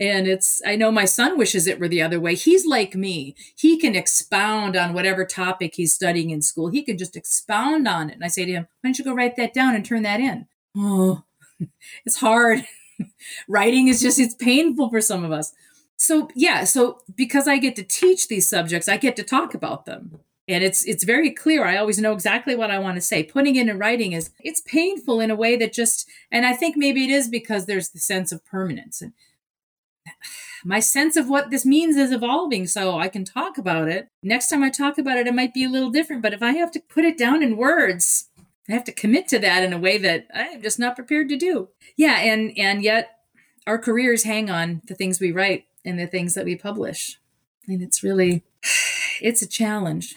and it's i know my son wishes it were the other way. He's like me. He can expound on whatever topic he's studying in school. He can just expound on it. And i say to him why don't you go write that down and turn that in? Oh <laughs> it's hard. <laughs> Writing is just it's painful for some of us. So yeah so because i get to teach these subjects i get to talk about them. And it's it's very clear. I always know exactly what i want to say. Putting it in writing is it's painful in a way that just and i think maybe it is because there's the sense of permanence. And my sense of what this means is evolving so i can talk about it next time i talk about it it might be a little different but if i have to put it down in words i have to commit to that in a way that i'm just not prepared to do yeah and and yet our careers hang on the things we write and the things that we publish. And it's really, it's a challenge.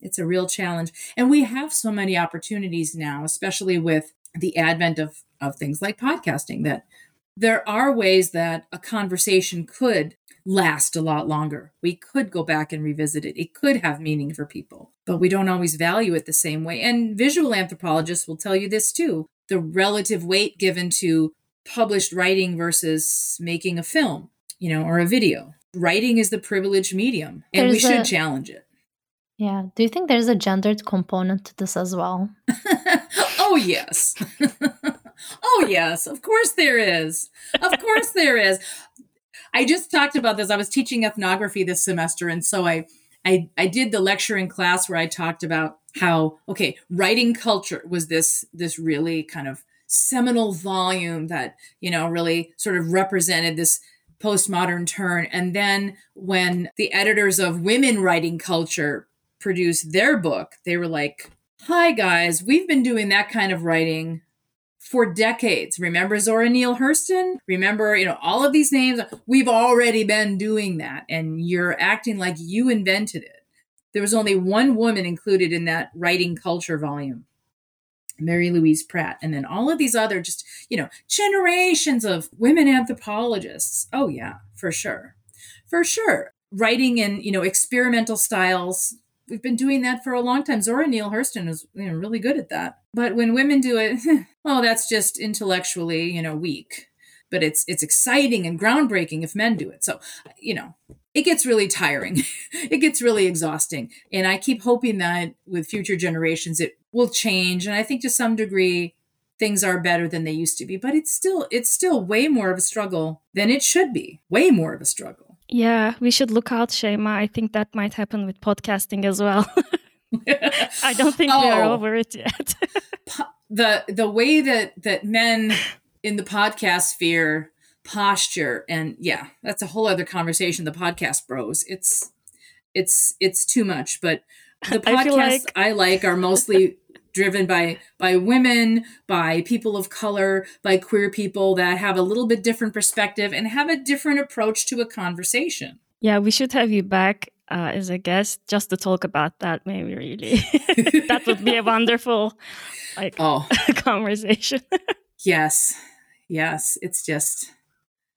It's a real challenge. And we have so many opportunities now, especially with the advent of, of things like podcasting, that there are ways that a conversation could last a lot longer. We could go back and revisit it. It could have meaning for people, but we don't always value it the same way. And visual anthropologists will tell you this too the relative weight given to published writing versus making a film you know, or a video. Writing is the privileged medium, and there's we should a, challenge it. Yeah. Do you think there's a gendered component to this as well? <laughs> oh, yes. <laughs> oh, yes. Of course there is. Of course there is. I just talked about this. I was teaching ethnography this semester, and so I, I, I did the lecture in class where I talked about how okay, writing culture was this this really kind of seminal volume that you know really sort of represented this postmodern turn. And then when the editors of Women Writing Culture produced their book, they were like, Hi, guys, we've been doing that kind of writing for decades. Remember Zora Neale Hurston? Remember, you know, all of these names? We've already been doing that, and you're acting like you invented it. There was only one woman included in that writing culture volume. Mary Louise Pratt, and then all of these other just, you know, generations of women anthropologists. Oh, yeah, for sure. For sure. Writing in, you know, experimental styles. We've been doing that for a long time. Zora Neale Hurston is you know, really good at that. But when women do it, <laughs> well, that's just intellectually, you know, weak. But it's it's exciting and groundbreaking if men do it. So, you know, it gets really tiring. <laughs> it gets really exhausting. And I keep hoping that with future generations it will change. And I think to some degree things are better than they used to be. But it's still it's still way more of a struggle than it should be. Way more of a struggle. Yeah, we should look out, Şeyma. I think that might happen with podcasting as well. <laughs> I don't think oh, we are oh. over it yet. <laughs> the the way that that men in the podcast sphere posture and yeah, that's a whole other conversation. The podcast bros, it's it's it's too much. But the <laughs> podcasts I like... I like are mostly driven by by women, by people of color, by queer people that have a little bit different perspective and have a different approach to a conversation. Yeah, we should have you back uh, as a guest just to talk about that. Maybe really, <laughs> that would be a wonderful like oh. <laughs> conversation. <laughs> yes, yes, it's just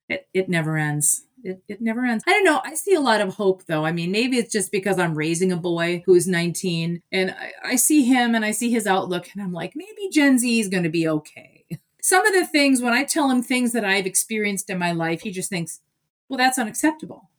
it it never ends. It, it never ends. I don't know. I see a lot of hope though. I mean, maybe it's just because I'm raising a boy who's 19 and I, I see him and I see his outlook and I'm like, maybe Gen Z is going to be okay. <laughs> Some of the things, when I tell him things that I've experienced in my life, he just thinks, well, that's unacceptable.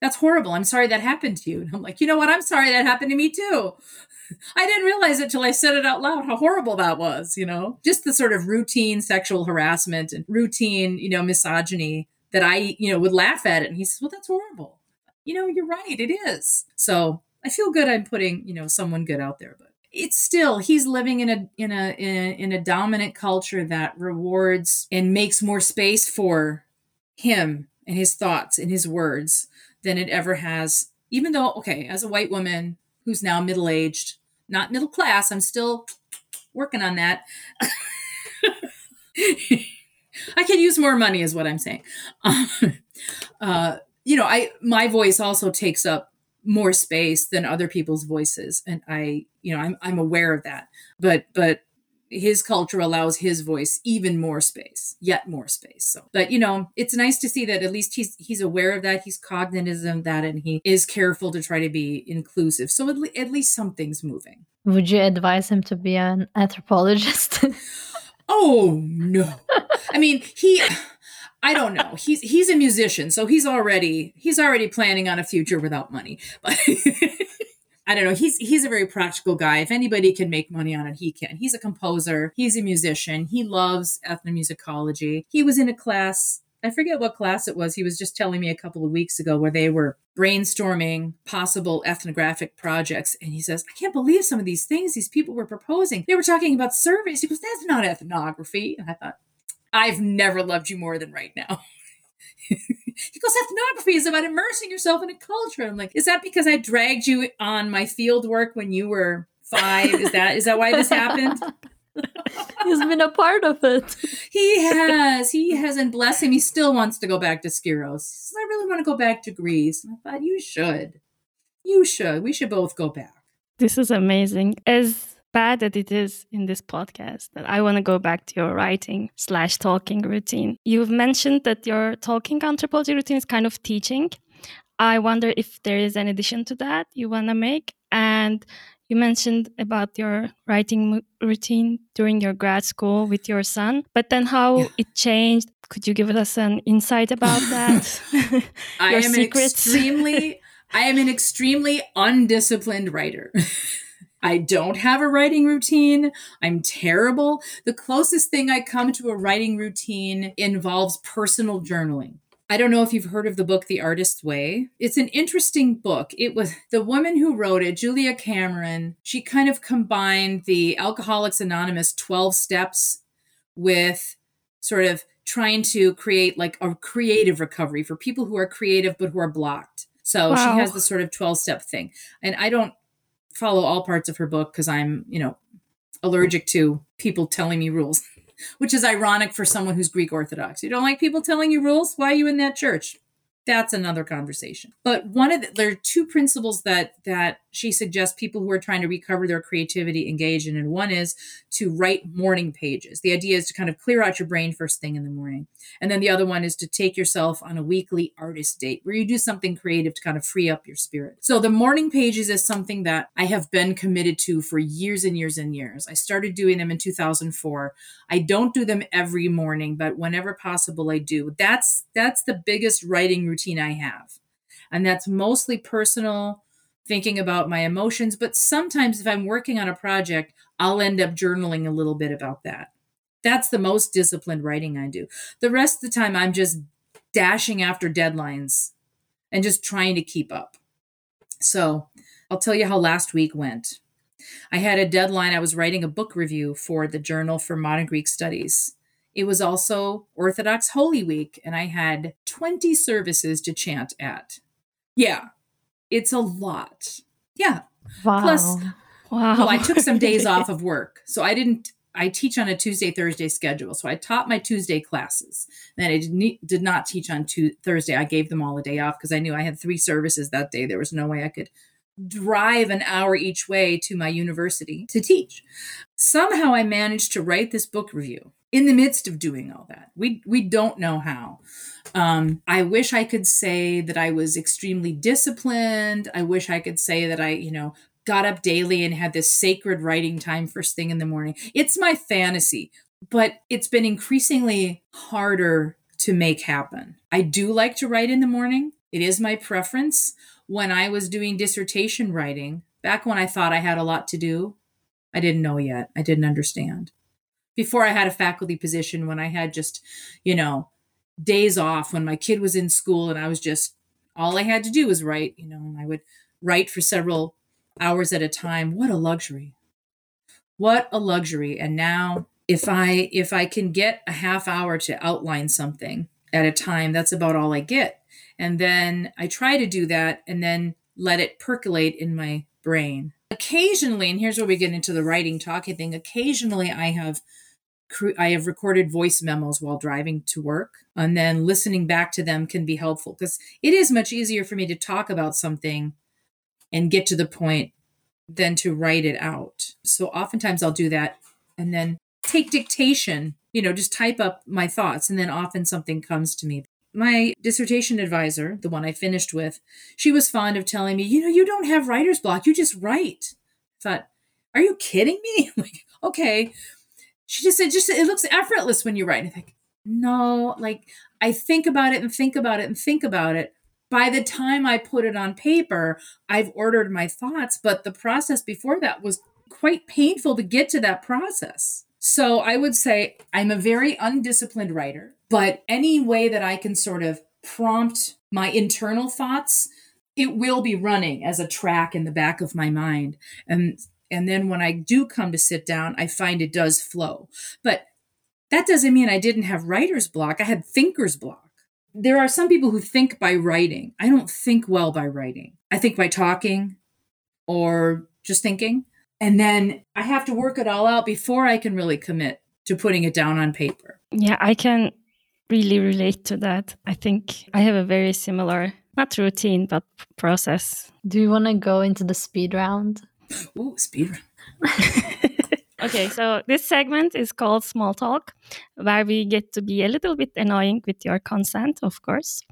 That's horrible. I'm sorry that happened to you. And I'm like, you know what? I'm sorry that happened to me too. <laughs> I didn't realize it till I said it out loud how horrible that was, you know? Just the sort of routine sexual harassment and routine, you know, misogyny that I, you know, would laugh at it. And he says, well, that's horrible. You know, you're right. It is. So I feel good I'm putting, you know, someone good out there, but it's still he's living in a in a in a, in a dominant culture that rewards and makes more space for him and his thoughts and his words than it ever has even though okay as a white woman who's now middle aged not middle class i'm still working on that <laughs> I can use more money, is what I'm saying. Um, <laughs> uh, you know, I my voice also takes up more space than other people's voices, and I, you know, I'm I'm aware of that. But but his culture allows his voice even more space, yet more space. So, but you know, it's nice to see that at least he's he's aware of that, he's cognizant of that, and he is careful to try to be inclusive. So at, le- at least something's moving. Would you advise him to be an anthropologist? <laughs> Oh no. I mean, he I don't know. He's he's a musician, so he's already he's already planning on a future without money. But <laughs> I don't know. He's he's a very practical guy. If anybody can make money on it, he can. He's a composer. He's a musician. He loves ethnomusicology. He was in a class I forget what class it was. He was just telling me a couple of weeks ago where they were brainstorming possible ethnographic projects. And he says, I can't believe some of these things these people were proposing. They were talking about surveys. He goes, That's not ethnography. And I thought, I've never loved you more than right now. <laughs> he goes, ethnography is about immersing yourself in a culture. I'm like, is that because I dragged you on my field work when you were five? Is that is that why this happened? <laughs> <laughs> He's been a part of it. He has. He has, and bless him, he still wants to go back to Skyros. He says, I really want to go back to Greece. And I thought, you should. You should. We should both go back. This is amazing. As bad that it is in this podcast, that I want to go back to your writing slash talking routine. You've mentioned that your talking anthropology routine is kind of teaching. I wonder if there is an addition to that you want to make. And you mentioned about your writing routine during your grad school with your son, but then how yeah. it changed. Could you give us an insight about <laughs> that? I am extremely I am an extremely undisciplined writer. <laughs> I don't have a writing routine. I'm terrible. The closest thing I come to a writing routine involves personal journaling. I don't know if you've heard of the book The Artist's Way. It's an interesting book. It was the woman who wrote it, Julia Cameron. She kind of combined the Alcoholics Anonymous 12 steps with sort of trying to create like a creative recovery for people who are creative but who are blocked. So wow. she has this sort of 12 step thing. And I don't follow all parts of her book because I'm, you know, allergic to people telling me rules <laughs> which is ironic for someone who's Greek Orthodox. You don't like people telling you rules? Why are you in that church? That's another conversation. But one of the, there are two principles that that she suggests people who are trying to recover their creativity engage in. And one is to write morning pages. The idea is to kind of clear out your brain first thing in the morning. And then the other one is to take yourself on a weekly artist date where you do something creative to kind of free up your spirit. So the morning pages is something that i have been committed to for years and years and years. I started doing them in 2004 i don't do them every morning but whenever possible i do. That's that's the biggest writing routine I have. And that's mostly personal, thinking about my emotions. But sometimes if I'm working on a project, I'll end up journaling a little bit about that. That's the most disciplined writing I do. The rest of the time, I'm just dashing after deadlines and just trying to keep up. So I'll tell you how last week went. I had a deadline. I was writing a book review for the Journal for Modern Greek Studies. It was also Orthodox Holy Week, and I had 20 services to chant at. Yeah, it's a lot. Yeah. Wow. Plus, wow. Well, I took some days <laughs> off of work. So I didn't, I teach on a Tuesday, Thursday schedule. So I taught my Tuesday classes. Then I did not teach on Thursday. I gave them all a day off because I knew I had three services that day. There was no way I could drive an hour each way to my university to teach. Somehow I managed to write this book review in the midst of doing all that. We we don't know how. Um, I wish I could say that I was extremely disciplined. I wish I could say that I, you know, got up daily and had this sacred writing time first thing in the morning. It's my fantasy, but it's been increasingly harder to make happen. I do like to write in the morning. It is my preference. When I was doing dissertation writing, back when I thought I had a lot to do, I didn't know yet. I didn't understand before I had a faculty position, when I had just, you know, days off when my kid was in school and I was just, all I had to do was write, you know, and I would write for several hours at a time. What a luxury. What a luxury. And now if I if I can get a half hour to outline something at a time, that's about all I get. And then I try to do that and then let it percolate in my brain. Occasionally, and here's where we get into the writing talking thing, occasionally I have I have recorded voice memos while driving to work, and then listening back to them can be helpful because it is much easier for me to talk about something and get to the point than to write it out. So oftentimes I'll do that and then take dictation, you know, just type up my thoughts, and then often something comes to me. My dissertation advisor, the one I finished with, she was fond of telling me, you know, you don't have writer's block, you just write. I thought, are you kidding me? <laughs> like, okay she just said, just it looks effortless when you write. I think, no, like I think about it and think about it and think about it. By the time I put it on paper, I've ordered my thoughts, but the process before that was quite painful to get to that process. So I would say I'm a very undisciplined writer, but any way that I can sort of prompt my internal thoughts, it will be running as a track in the back of my mind. And and then when I do come to sit down, I find it does flow. But that doesn't mean I didn't have writer's block. I had thinker's block. There are some people who think by writing. I don't think well by writing. I think by talking or just thinking. And then I have to work it all out before I can really commit to putting it down on paper. Yeah, I can really relate to that. I think I have a very similar, not routine, but process. Do you want to go into the speed round? <laughs> Ooh, speed <laughs> okay, so this segment is called Small Talk, where we get to be a little bit annoying with your consent, of course,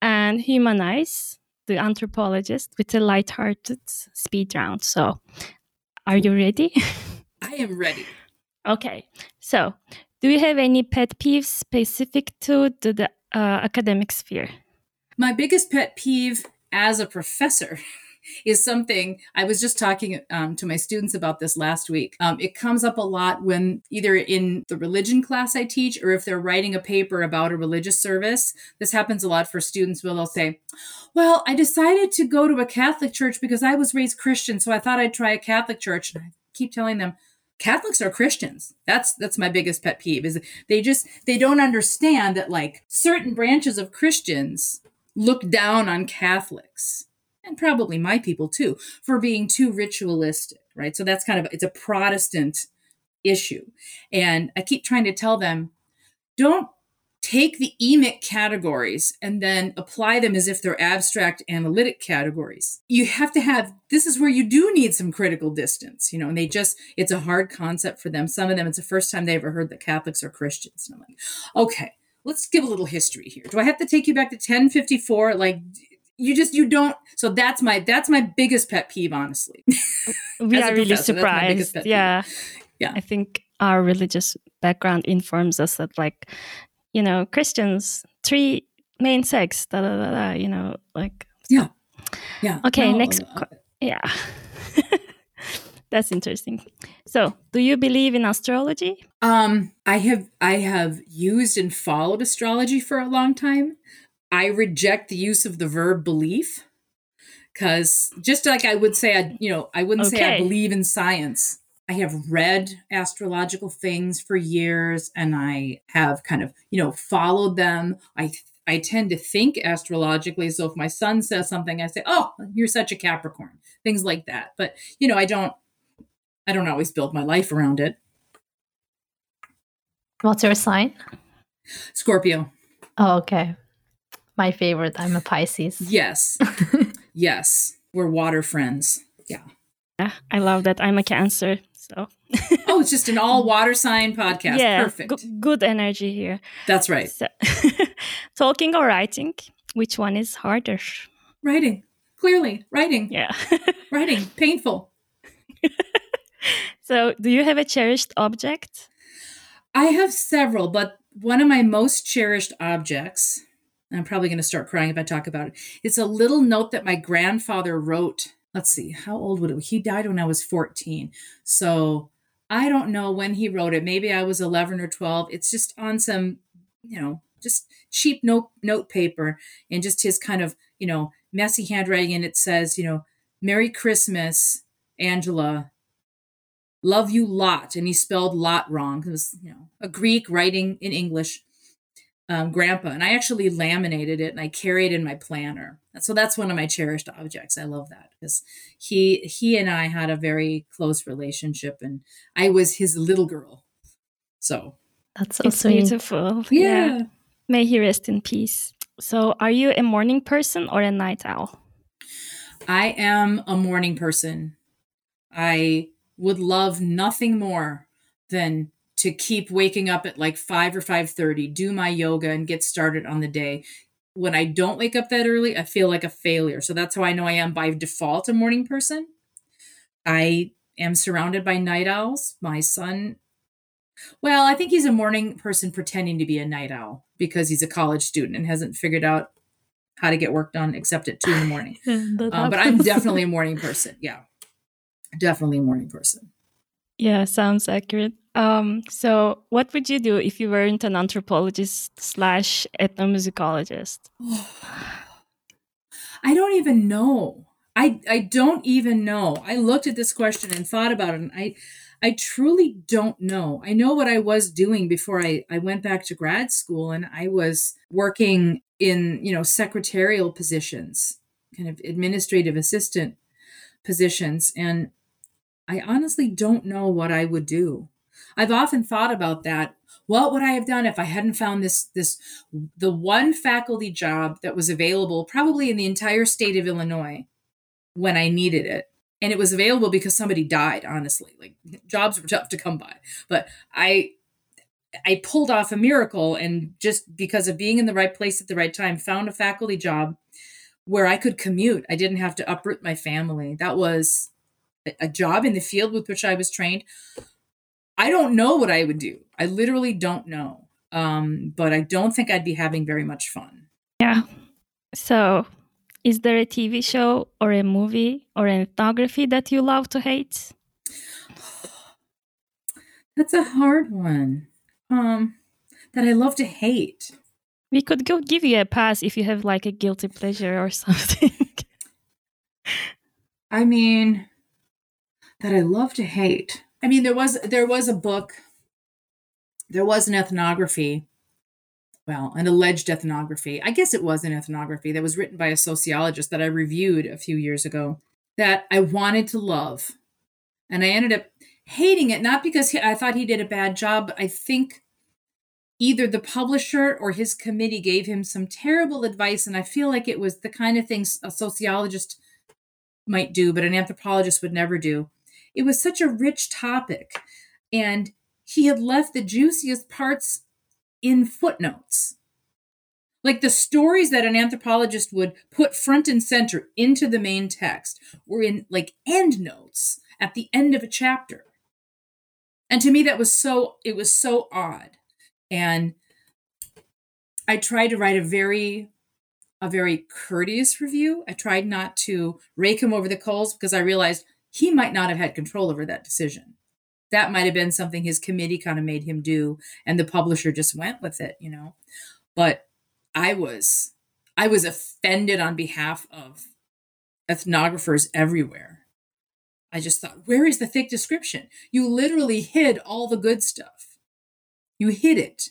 and humanize the anthropologist with a light-hearted speed round. So, are you ready? I am ready. <laughs> Okay, so do you have any pet peeves specific to the uh, academic sphere? My biggest pet peeve as a professor is something I was just talking um, to my students about this last week. Um, it comes up a lot when either in the religion class I teach or if they're writing a paper about a religious service. This happens a lot for students where they'll say, Well, I decided to go to a Catholic church because I was raised Christian, so I thought I'd try a Catholic church. And I keep telling them, Catholics are Christians. That's that's my biggest pet peeve is they just they don't understand that like certain branches of Christians look down on Catholics and probably my people too, for being too ritualistic, right? So that's kind of it's a Protestant issue. And I keep trying to tell them, don't take the EMIC categories and then apply them as if they're abstract analytic categories. You have to have this is where you do need some critical distance, you know, and they just it's a hard concept for them. Some of them it's the first time they ever heard that Catholics are Christians. And I'm like, okay, let's give a little history here. Do I have to take you back to 1054? Like you just you don't so that's my that's my biggest pet peeve honestly. <laughs> We are really surprised. yeah. Yeah. I think our religious background informs us that like you know christians three main sects da, da, da, da you know like yeah. Yeah. Okay no, next no. yeah. <laughs> That's interesting. So do you believe in astrology? Um i have i have used and followed astrology for a long time I reject the use of the verb belief because just like I would say, I you know, I wouldn't okay. say I believe in science. I have read astrological things for years, and I have kind of you know followed them. I I tend to think astrologically. So if my son says something, I say, "Oh, you're such a Capricorn," things like that. But you know, I don't I don't always build my life around it. What's your sign? Scorpio. Oh, okay my favorite. I'm a Pisces. Yes. <laughs> yes. We're water friends. Yeah. Yeah, I love that. I'm a Cancer. So. <laughs> oh, it's just an all water sign podcast. Yeah, Perfect. G- good energy here. That's right. So, <laughs> talking or writing, which one is harder? Writing. Clearly, writing. Yeah. writing. Painful. so, do you have a cherished object? I have several, but one of my most cherished objects I'm probably going to start crying if I talk about it. It's a little note that my grandfather wrote. Let's see, how old would it? He died when I was 14. So I don't know when he wrote it. Maybe I was 11 or 12. It's just on some, you know, just cheap note note paper and just his kind of, you know, messy handwriting. And it says, you know, Merry Christmas, Angela. Love you lot. And he spelled lot wrong. It was, you know, a Greek writing in English um, grandpa, and I actually laminated it and I carry it in my planner. So that's one of my cherished objects. I love that because he he and I had a very close relationship, and I was his little girl. So that's so it's sweet. beautiful. Yeah. yeah. May he rest in peace. So, are you a morning person or a night owl? I am a morning person. I would love nothing more than to keep waking up at like 5 or 5:30, do my yoga and get started on the day. When I don't wake up that early, I feel like a failure. So that's how I know I am by default a morning person. I am surrounded by night owls. My son well, I think he's a morning person pretending to be a night owl because he's a college student and hasn't figured out how to get work done except at two in the morning. <laughs> um, but I'm definitely a <laughs> morning person. Yeah, definitely a morning person. Yeah, sounds accurate. Um, so, what would you do if you weren't an anthropologist slash ethnomusicologist? <sighs> I don't even know. I I don't even know. I looked at this question and thought about it, and I I truly don't know. I know what I was doing before I I went back to grad school, and I was working in you know secretarial positions, kind of administrative assistant positions, and I honestly don't know what I would do. I've often thought about that. What would I have done if I hadn't found this this the one faculty job that was available probably in the entire state of Illinois when I needed it? And it was available because somebody died, honestly. Like jobs were tough to come by. But I I pulled off a miracle and just because of being in the right place at the right time found a faculty job where I could commute. I didn't have to uproot my family. That was a job in the field with which I was trained. I don't know what I would do. I literally don't know. Um, but I don't think I'd be having very much fun. Yeah. So, is there a TV show or a movie or an ethnography that you love to hate? <sighs> That's a hard one. Um, that I love to hate. We could go give you a pass if you have like a guilty pleasure or <laughs> something. I mean, that I love to hate. I mean, there was there was a book, there was an ethnography, well, an alleged ethnography. I guess it was an ethnography that was written by a sociologist that I reviewed a few years ago that I wanted to love, and I ended up hating it not because he, I thought he did a bad job. I think either the publisher or his committee gave him some terrible advice. And I feel like it was the kind of things a sociologist might do, but an anthropologist would never do. It was such a rich topic. And he had left the juiciest parts in footnotes. Like the stories that an anthropologist would put front and center into the main text were in like end notes at the end of a chapter. And to me, that was so, it was so odd. And I tried to write a very a very courteous review. I tried not to rake him over the coals because I realized he might not have had control over that decision. That might have been something his committee kind of made him do and the publisher just went with it, you know. But I was I was offended on behalf of ethnographers everywhere. I just thought, where is the thick description? You literally hid all the good stuff. You hid it.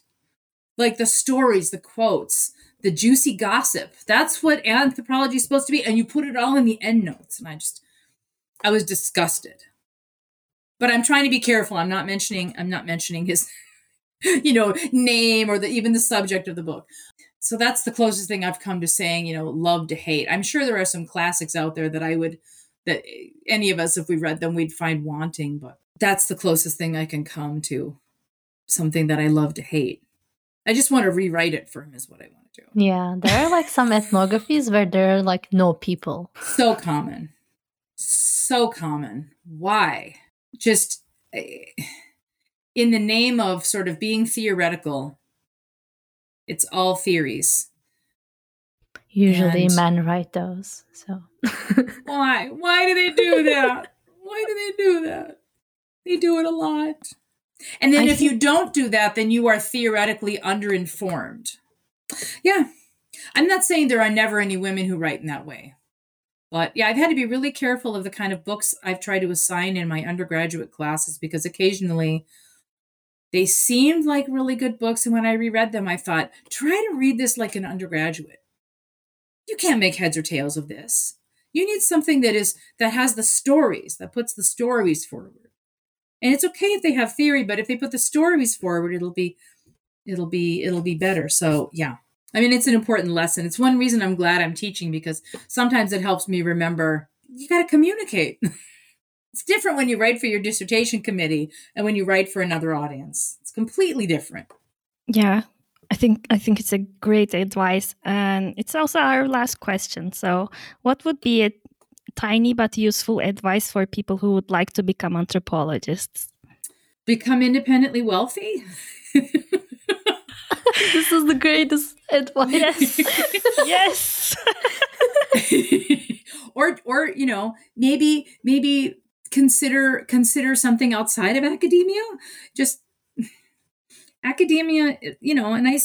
Like the stories, the quotes, the juicy gossip. That's what anthropology is supposed to be. And you put it all in the end notes. And I just, I was disgusted. But I'm trying to be careful. I'm not mentioning, I'm not mentioning his, <laughs> you know, name or the, even the subject of the book. So that's the closest thing I've come to saying, you know, love to hate. I'm sure there are some classics out there that I would, that any of us, if we read them, we'd find wanting. But that's the closest thing I can come to something that I love to hate. I just want to rewrite it for him, is what I want. To do. Yeah, there are like some ethnographies where there are like no people. So common. So common. Why? Just eh, in the name of sort of being theoretical, it's all theories. Usually and men write those. So <laughs> why? Why do they do that? Why do they do that? They do it a lot. And then I if think- you don't do that, then you are theoretically underinformed. Yeah. I'm not saying there are never any women who write in that way. But yeah, I've had to be really careful of the kind of books I've tried to assign in my undergraduate classes because occasionally they seemed like really good books. And when I reread them, I thought, try to read this like an undergraduate. You can't make heads or tails of this. You need something that is that has the stories, that puts the stories forward. And it's okay if they have theory, but if they put the stories forward, it'll be it'll be it'll be better. So yeah. I mean, it's an important lesson. It's one reason I'm glad I'm teaching because sometimes it helps me remember you got to communicate. <laughs> it's different when you write for your dissertation committee and when you write for another audience. It's completely different. Yeah. I think I think it's a great advice and it's also our last question. So, what would be a tiny but useful advice for people who would like to become anthropologists? Become independently wealthy? <laughs> <laughs> this is the greatest advice. Yes. <laughs> yes. <laughs> or or you know, maybe maybe consider consider something outside of academia. Just academia, you know, and I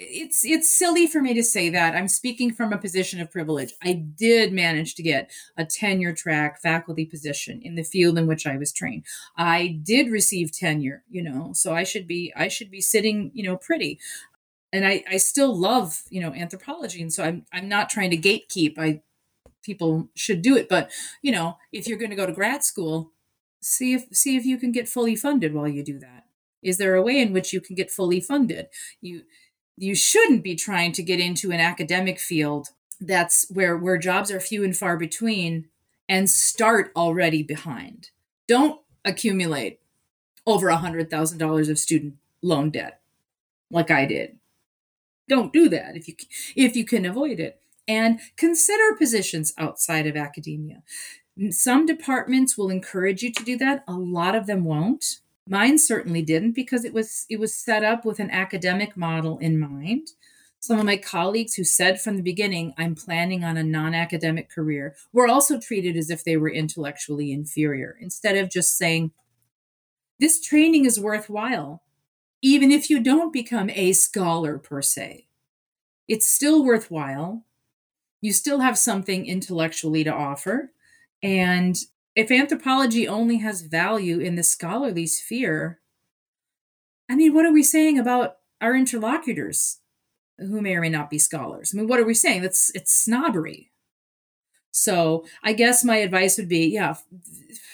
it's it's silly for me to say that. I'm speaking from a position of privilege. I did manage to get a tenure track faculty position in the field in which I was trained. I did receive tenure, you know, so I should be I should be sitting, you know, pretty. And I I still love, you know, anthropology and so I'm I'm not trying to gatekeep. I people should do it, but you know, if you're going to go to grad school, see if see if you can get fully funded while you do that. Is there a way in which you can get fully funded? You you shouldn't be trying to get into an academic field that's where where jobs are few and far between and start already behind. Don't accumulate over a hundred thousand dollars of student loan debt like I did. Don't do that if you if you can avoid it. And consider positions outside of academia. Some departments will encourage you to do that. A lot of them won't. Mine certainly didn't because it was it was set up with an academic model in mind. Some of my colleagues who said from the beginning, I'm planning on a non academic career, were also treated as if they were intellectually inferior, instead of just saying, This training is worthwhile, even if you don't become a scholar per se. It's still worthwhile. You still have something intellectually to offer. And if anthropology only has value in the scholarly sphere, I mean, what are we saying about our interlocutors who may or may not be scholars? I mean, what are we saying? That's it's snobbery. So I guess my advice would be, yeah,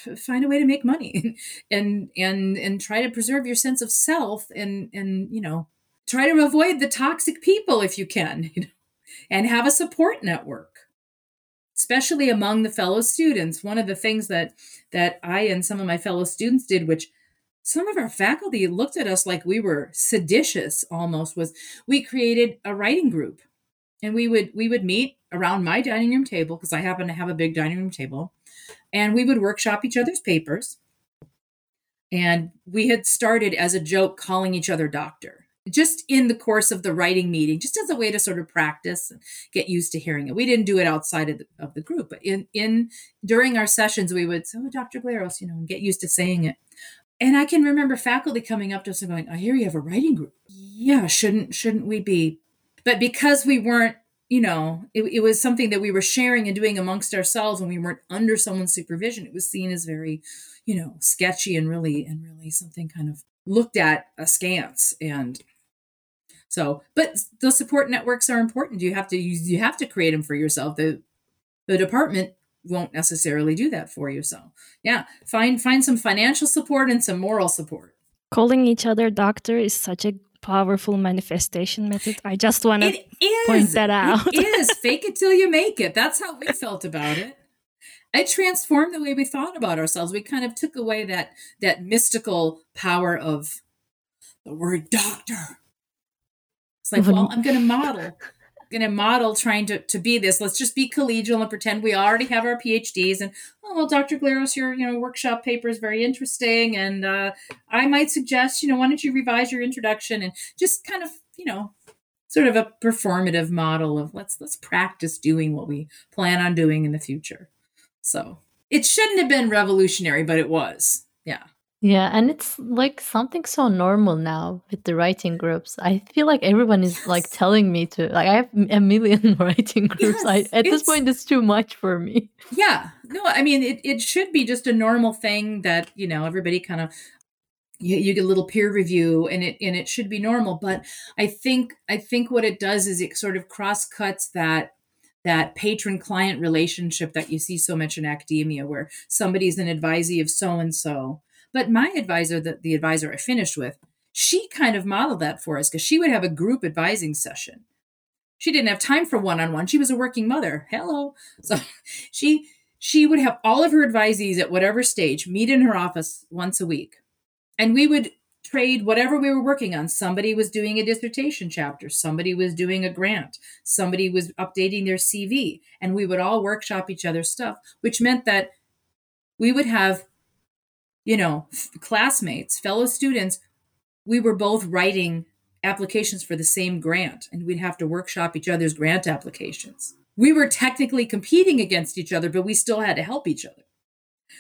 f- find a way to make money <laughs> and and and try to preserve your sense of self and and you know try to avoid the toxic people if you can, <laughs> you know, and have a support network especially among the fellow students. One of the things that that I and some of my fellow students did, which some of our faculty looked at us like we were seditious almost, was we created a writing group. And we would we would meet around my dining room table because I happen to have a big dining room table, and we would workshop each other's papers. And we had started as a joke calling each other doctor just in the course of the writing meeting, just as a way to sort of practice and get used to hearing it. We didn't do it outside of the, of the group, but in in during our sessions, we would say, "Oh, Dr. Glaros," you know, and get used to saying it. And I can remember faculty coming up to us and going, "I hear you have a writing group. Yeah, shouldn't shouldn't we be?" But because we weren't, you know, it, it was something that we were sharing and doing amongst ourselves, and we weren't under someone's supervision. It was seen as very, you know, sketchy and really and really something kind of looked at askance and so, but the support networks are important. You have to you, you have to create them for yourself. The the department won't necessarily do that for you. So, yeah, find find some financial support and some moral support. Calling each other doctor is such a powerful manifestation method. I just want to point that out. It <laughs> is. Fake it till you make it. That's how we felt about it. It transformed the way we thought about ourselves. We kind of took away that that mystical power of the word doctor it's like, well, I'm going to model. Going to model trying to, to be this. Let's just be collegial and pretend we already have our PhDs. And oh well, Dr. Glaros, your you know workshop paper is very interesting, and uh, I might suggest you know why don't you revise your introduction and just kind of you know sort of a performative model of let's let's practice doing what we plan on doing in the future. So it shouldn't have been revolutionary, but it was. Yeah. Yeah, and it's like something so normal now with the writing groups. I feel like everyone is like telling me to like I have a million <laughs> writing groups. Yes, I, at this point it's too much for me. Yeah. No, I mean it, it should be just a normal thing that, you know, everybody kind of you, you get a little peer review and it and it should be normal. But I think I think what it does is it sort of cross cuts that that patron client relationship that you see so much in academia where somebody's an advisee of so and so but my advisor, the, the advisor I finished with, she kind of modeled that for us because she would have a group advising session. She didn't have time for one on one. She was a working mother. Hello. So <laughs> she she would have all of her advisees at whatever stage meet in her office once a week. And we would trade whatever we were working on. Somebody was doing a dissertation chapter, somebody was doing a grant, somebody was updating their CV, and we would all workshop each other's stuff, which meant that we would have you know, f- classmates, fellow students, we were both writing applications for the same grant and we'd have to workshop each other's grant applications. We were technically competing against each other, but we still had to help each other.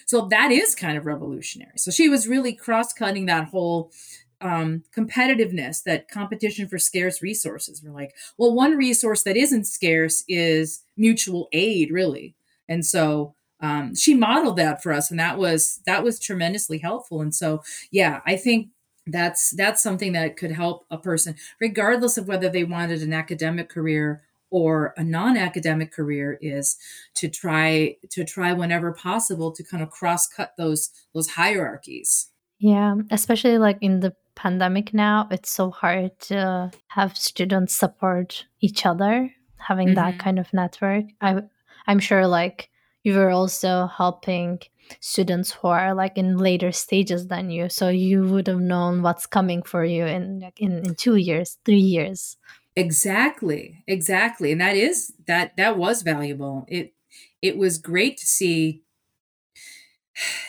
So that is kind of revolutionary. So she was really cross cutting that whole um, competitiveness, that competition for scarce resources. We're like, well, one resource that isn't scarce is mutual aid, really. And so um, she modeled that for us and that was that was tremendously helpful. And so yeah i think that's that's something that could help a person regardless of whether they wanted an academic career or a non-academic career is to try to try whenever possible to kind of cross cut those those hierarchies. Yeah especially like in the pandemic now it's so hard to have students support each other having mm-hmm. that kind of network. I i'm sure like you were also helping students who are like in later stages than you. So you would have known what's coming for you in in, in two years three years. Exactly exactly. And that is that that was valuable. It it was great to see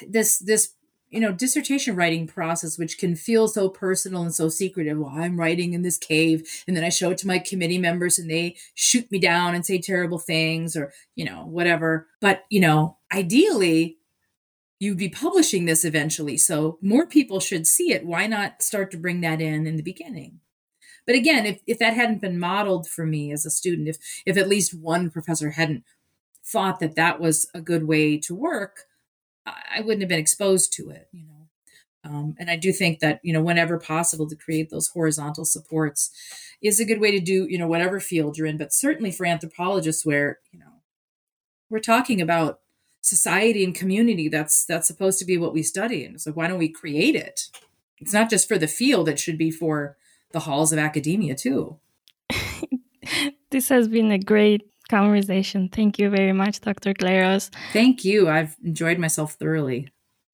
this this you know dissertation writing process which can feel so personal and so secretive. Well i'm writing in this cave and then i show it to my committee members and they shoot me down and say terrible things or you know whatever. But you know ideally you'd be publishing this eventually so more people should see it. Why not start to bring that in in the beginning? But again if, if that hadn't been modeled for me as a student if if at least one professor hadn't thought that that was a good way to work I wouldn't have been exposed to it, you know. Um, and I do think that you know, whenever possible, to create those horizontal supports is a good way to do you know whatever field you're in. But certainly for anthropologists, where you know we're talking about society and community, that's that's supposed to be what we study, and so why don't we create it? It's not just for the field; it should be for the halls of academia too. <laughs> this has been a great conversation. Thank you very much, Dr. Glaros. Thank you. I've enjoyed myself thoroughly.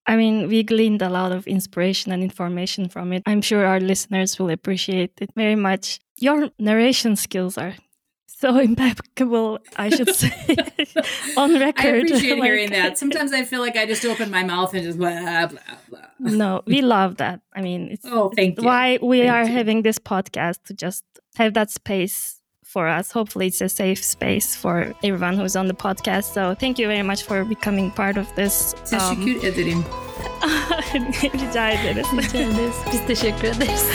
I mean, we gleaned a lot of inspiration and information from it. I'm sure our listeners will appreciate it very much. Your narration skills are so <laughs> impeccable, I should say, <laughs> on record. I appreciate <laughs> like, hearing that. Sometimes I feel like I just open my mouth and just blah, blah, blah. No, we love that. I mean, it's, oh, thank you. why we thank are you. having this podcast to just have that space for us. Hopefully, it's a safe space for everyone who's on the podcast. So, thank you very much for becoming part of this. Teşekkür um, ederim. Rica ederiz. Rica ederiz. Biz teşekkür ederiz.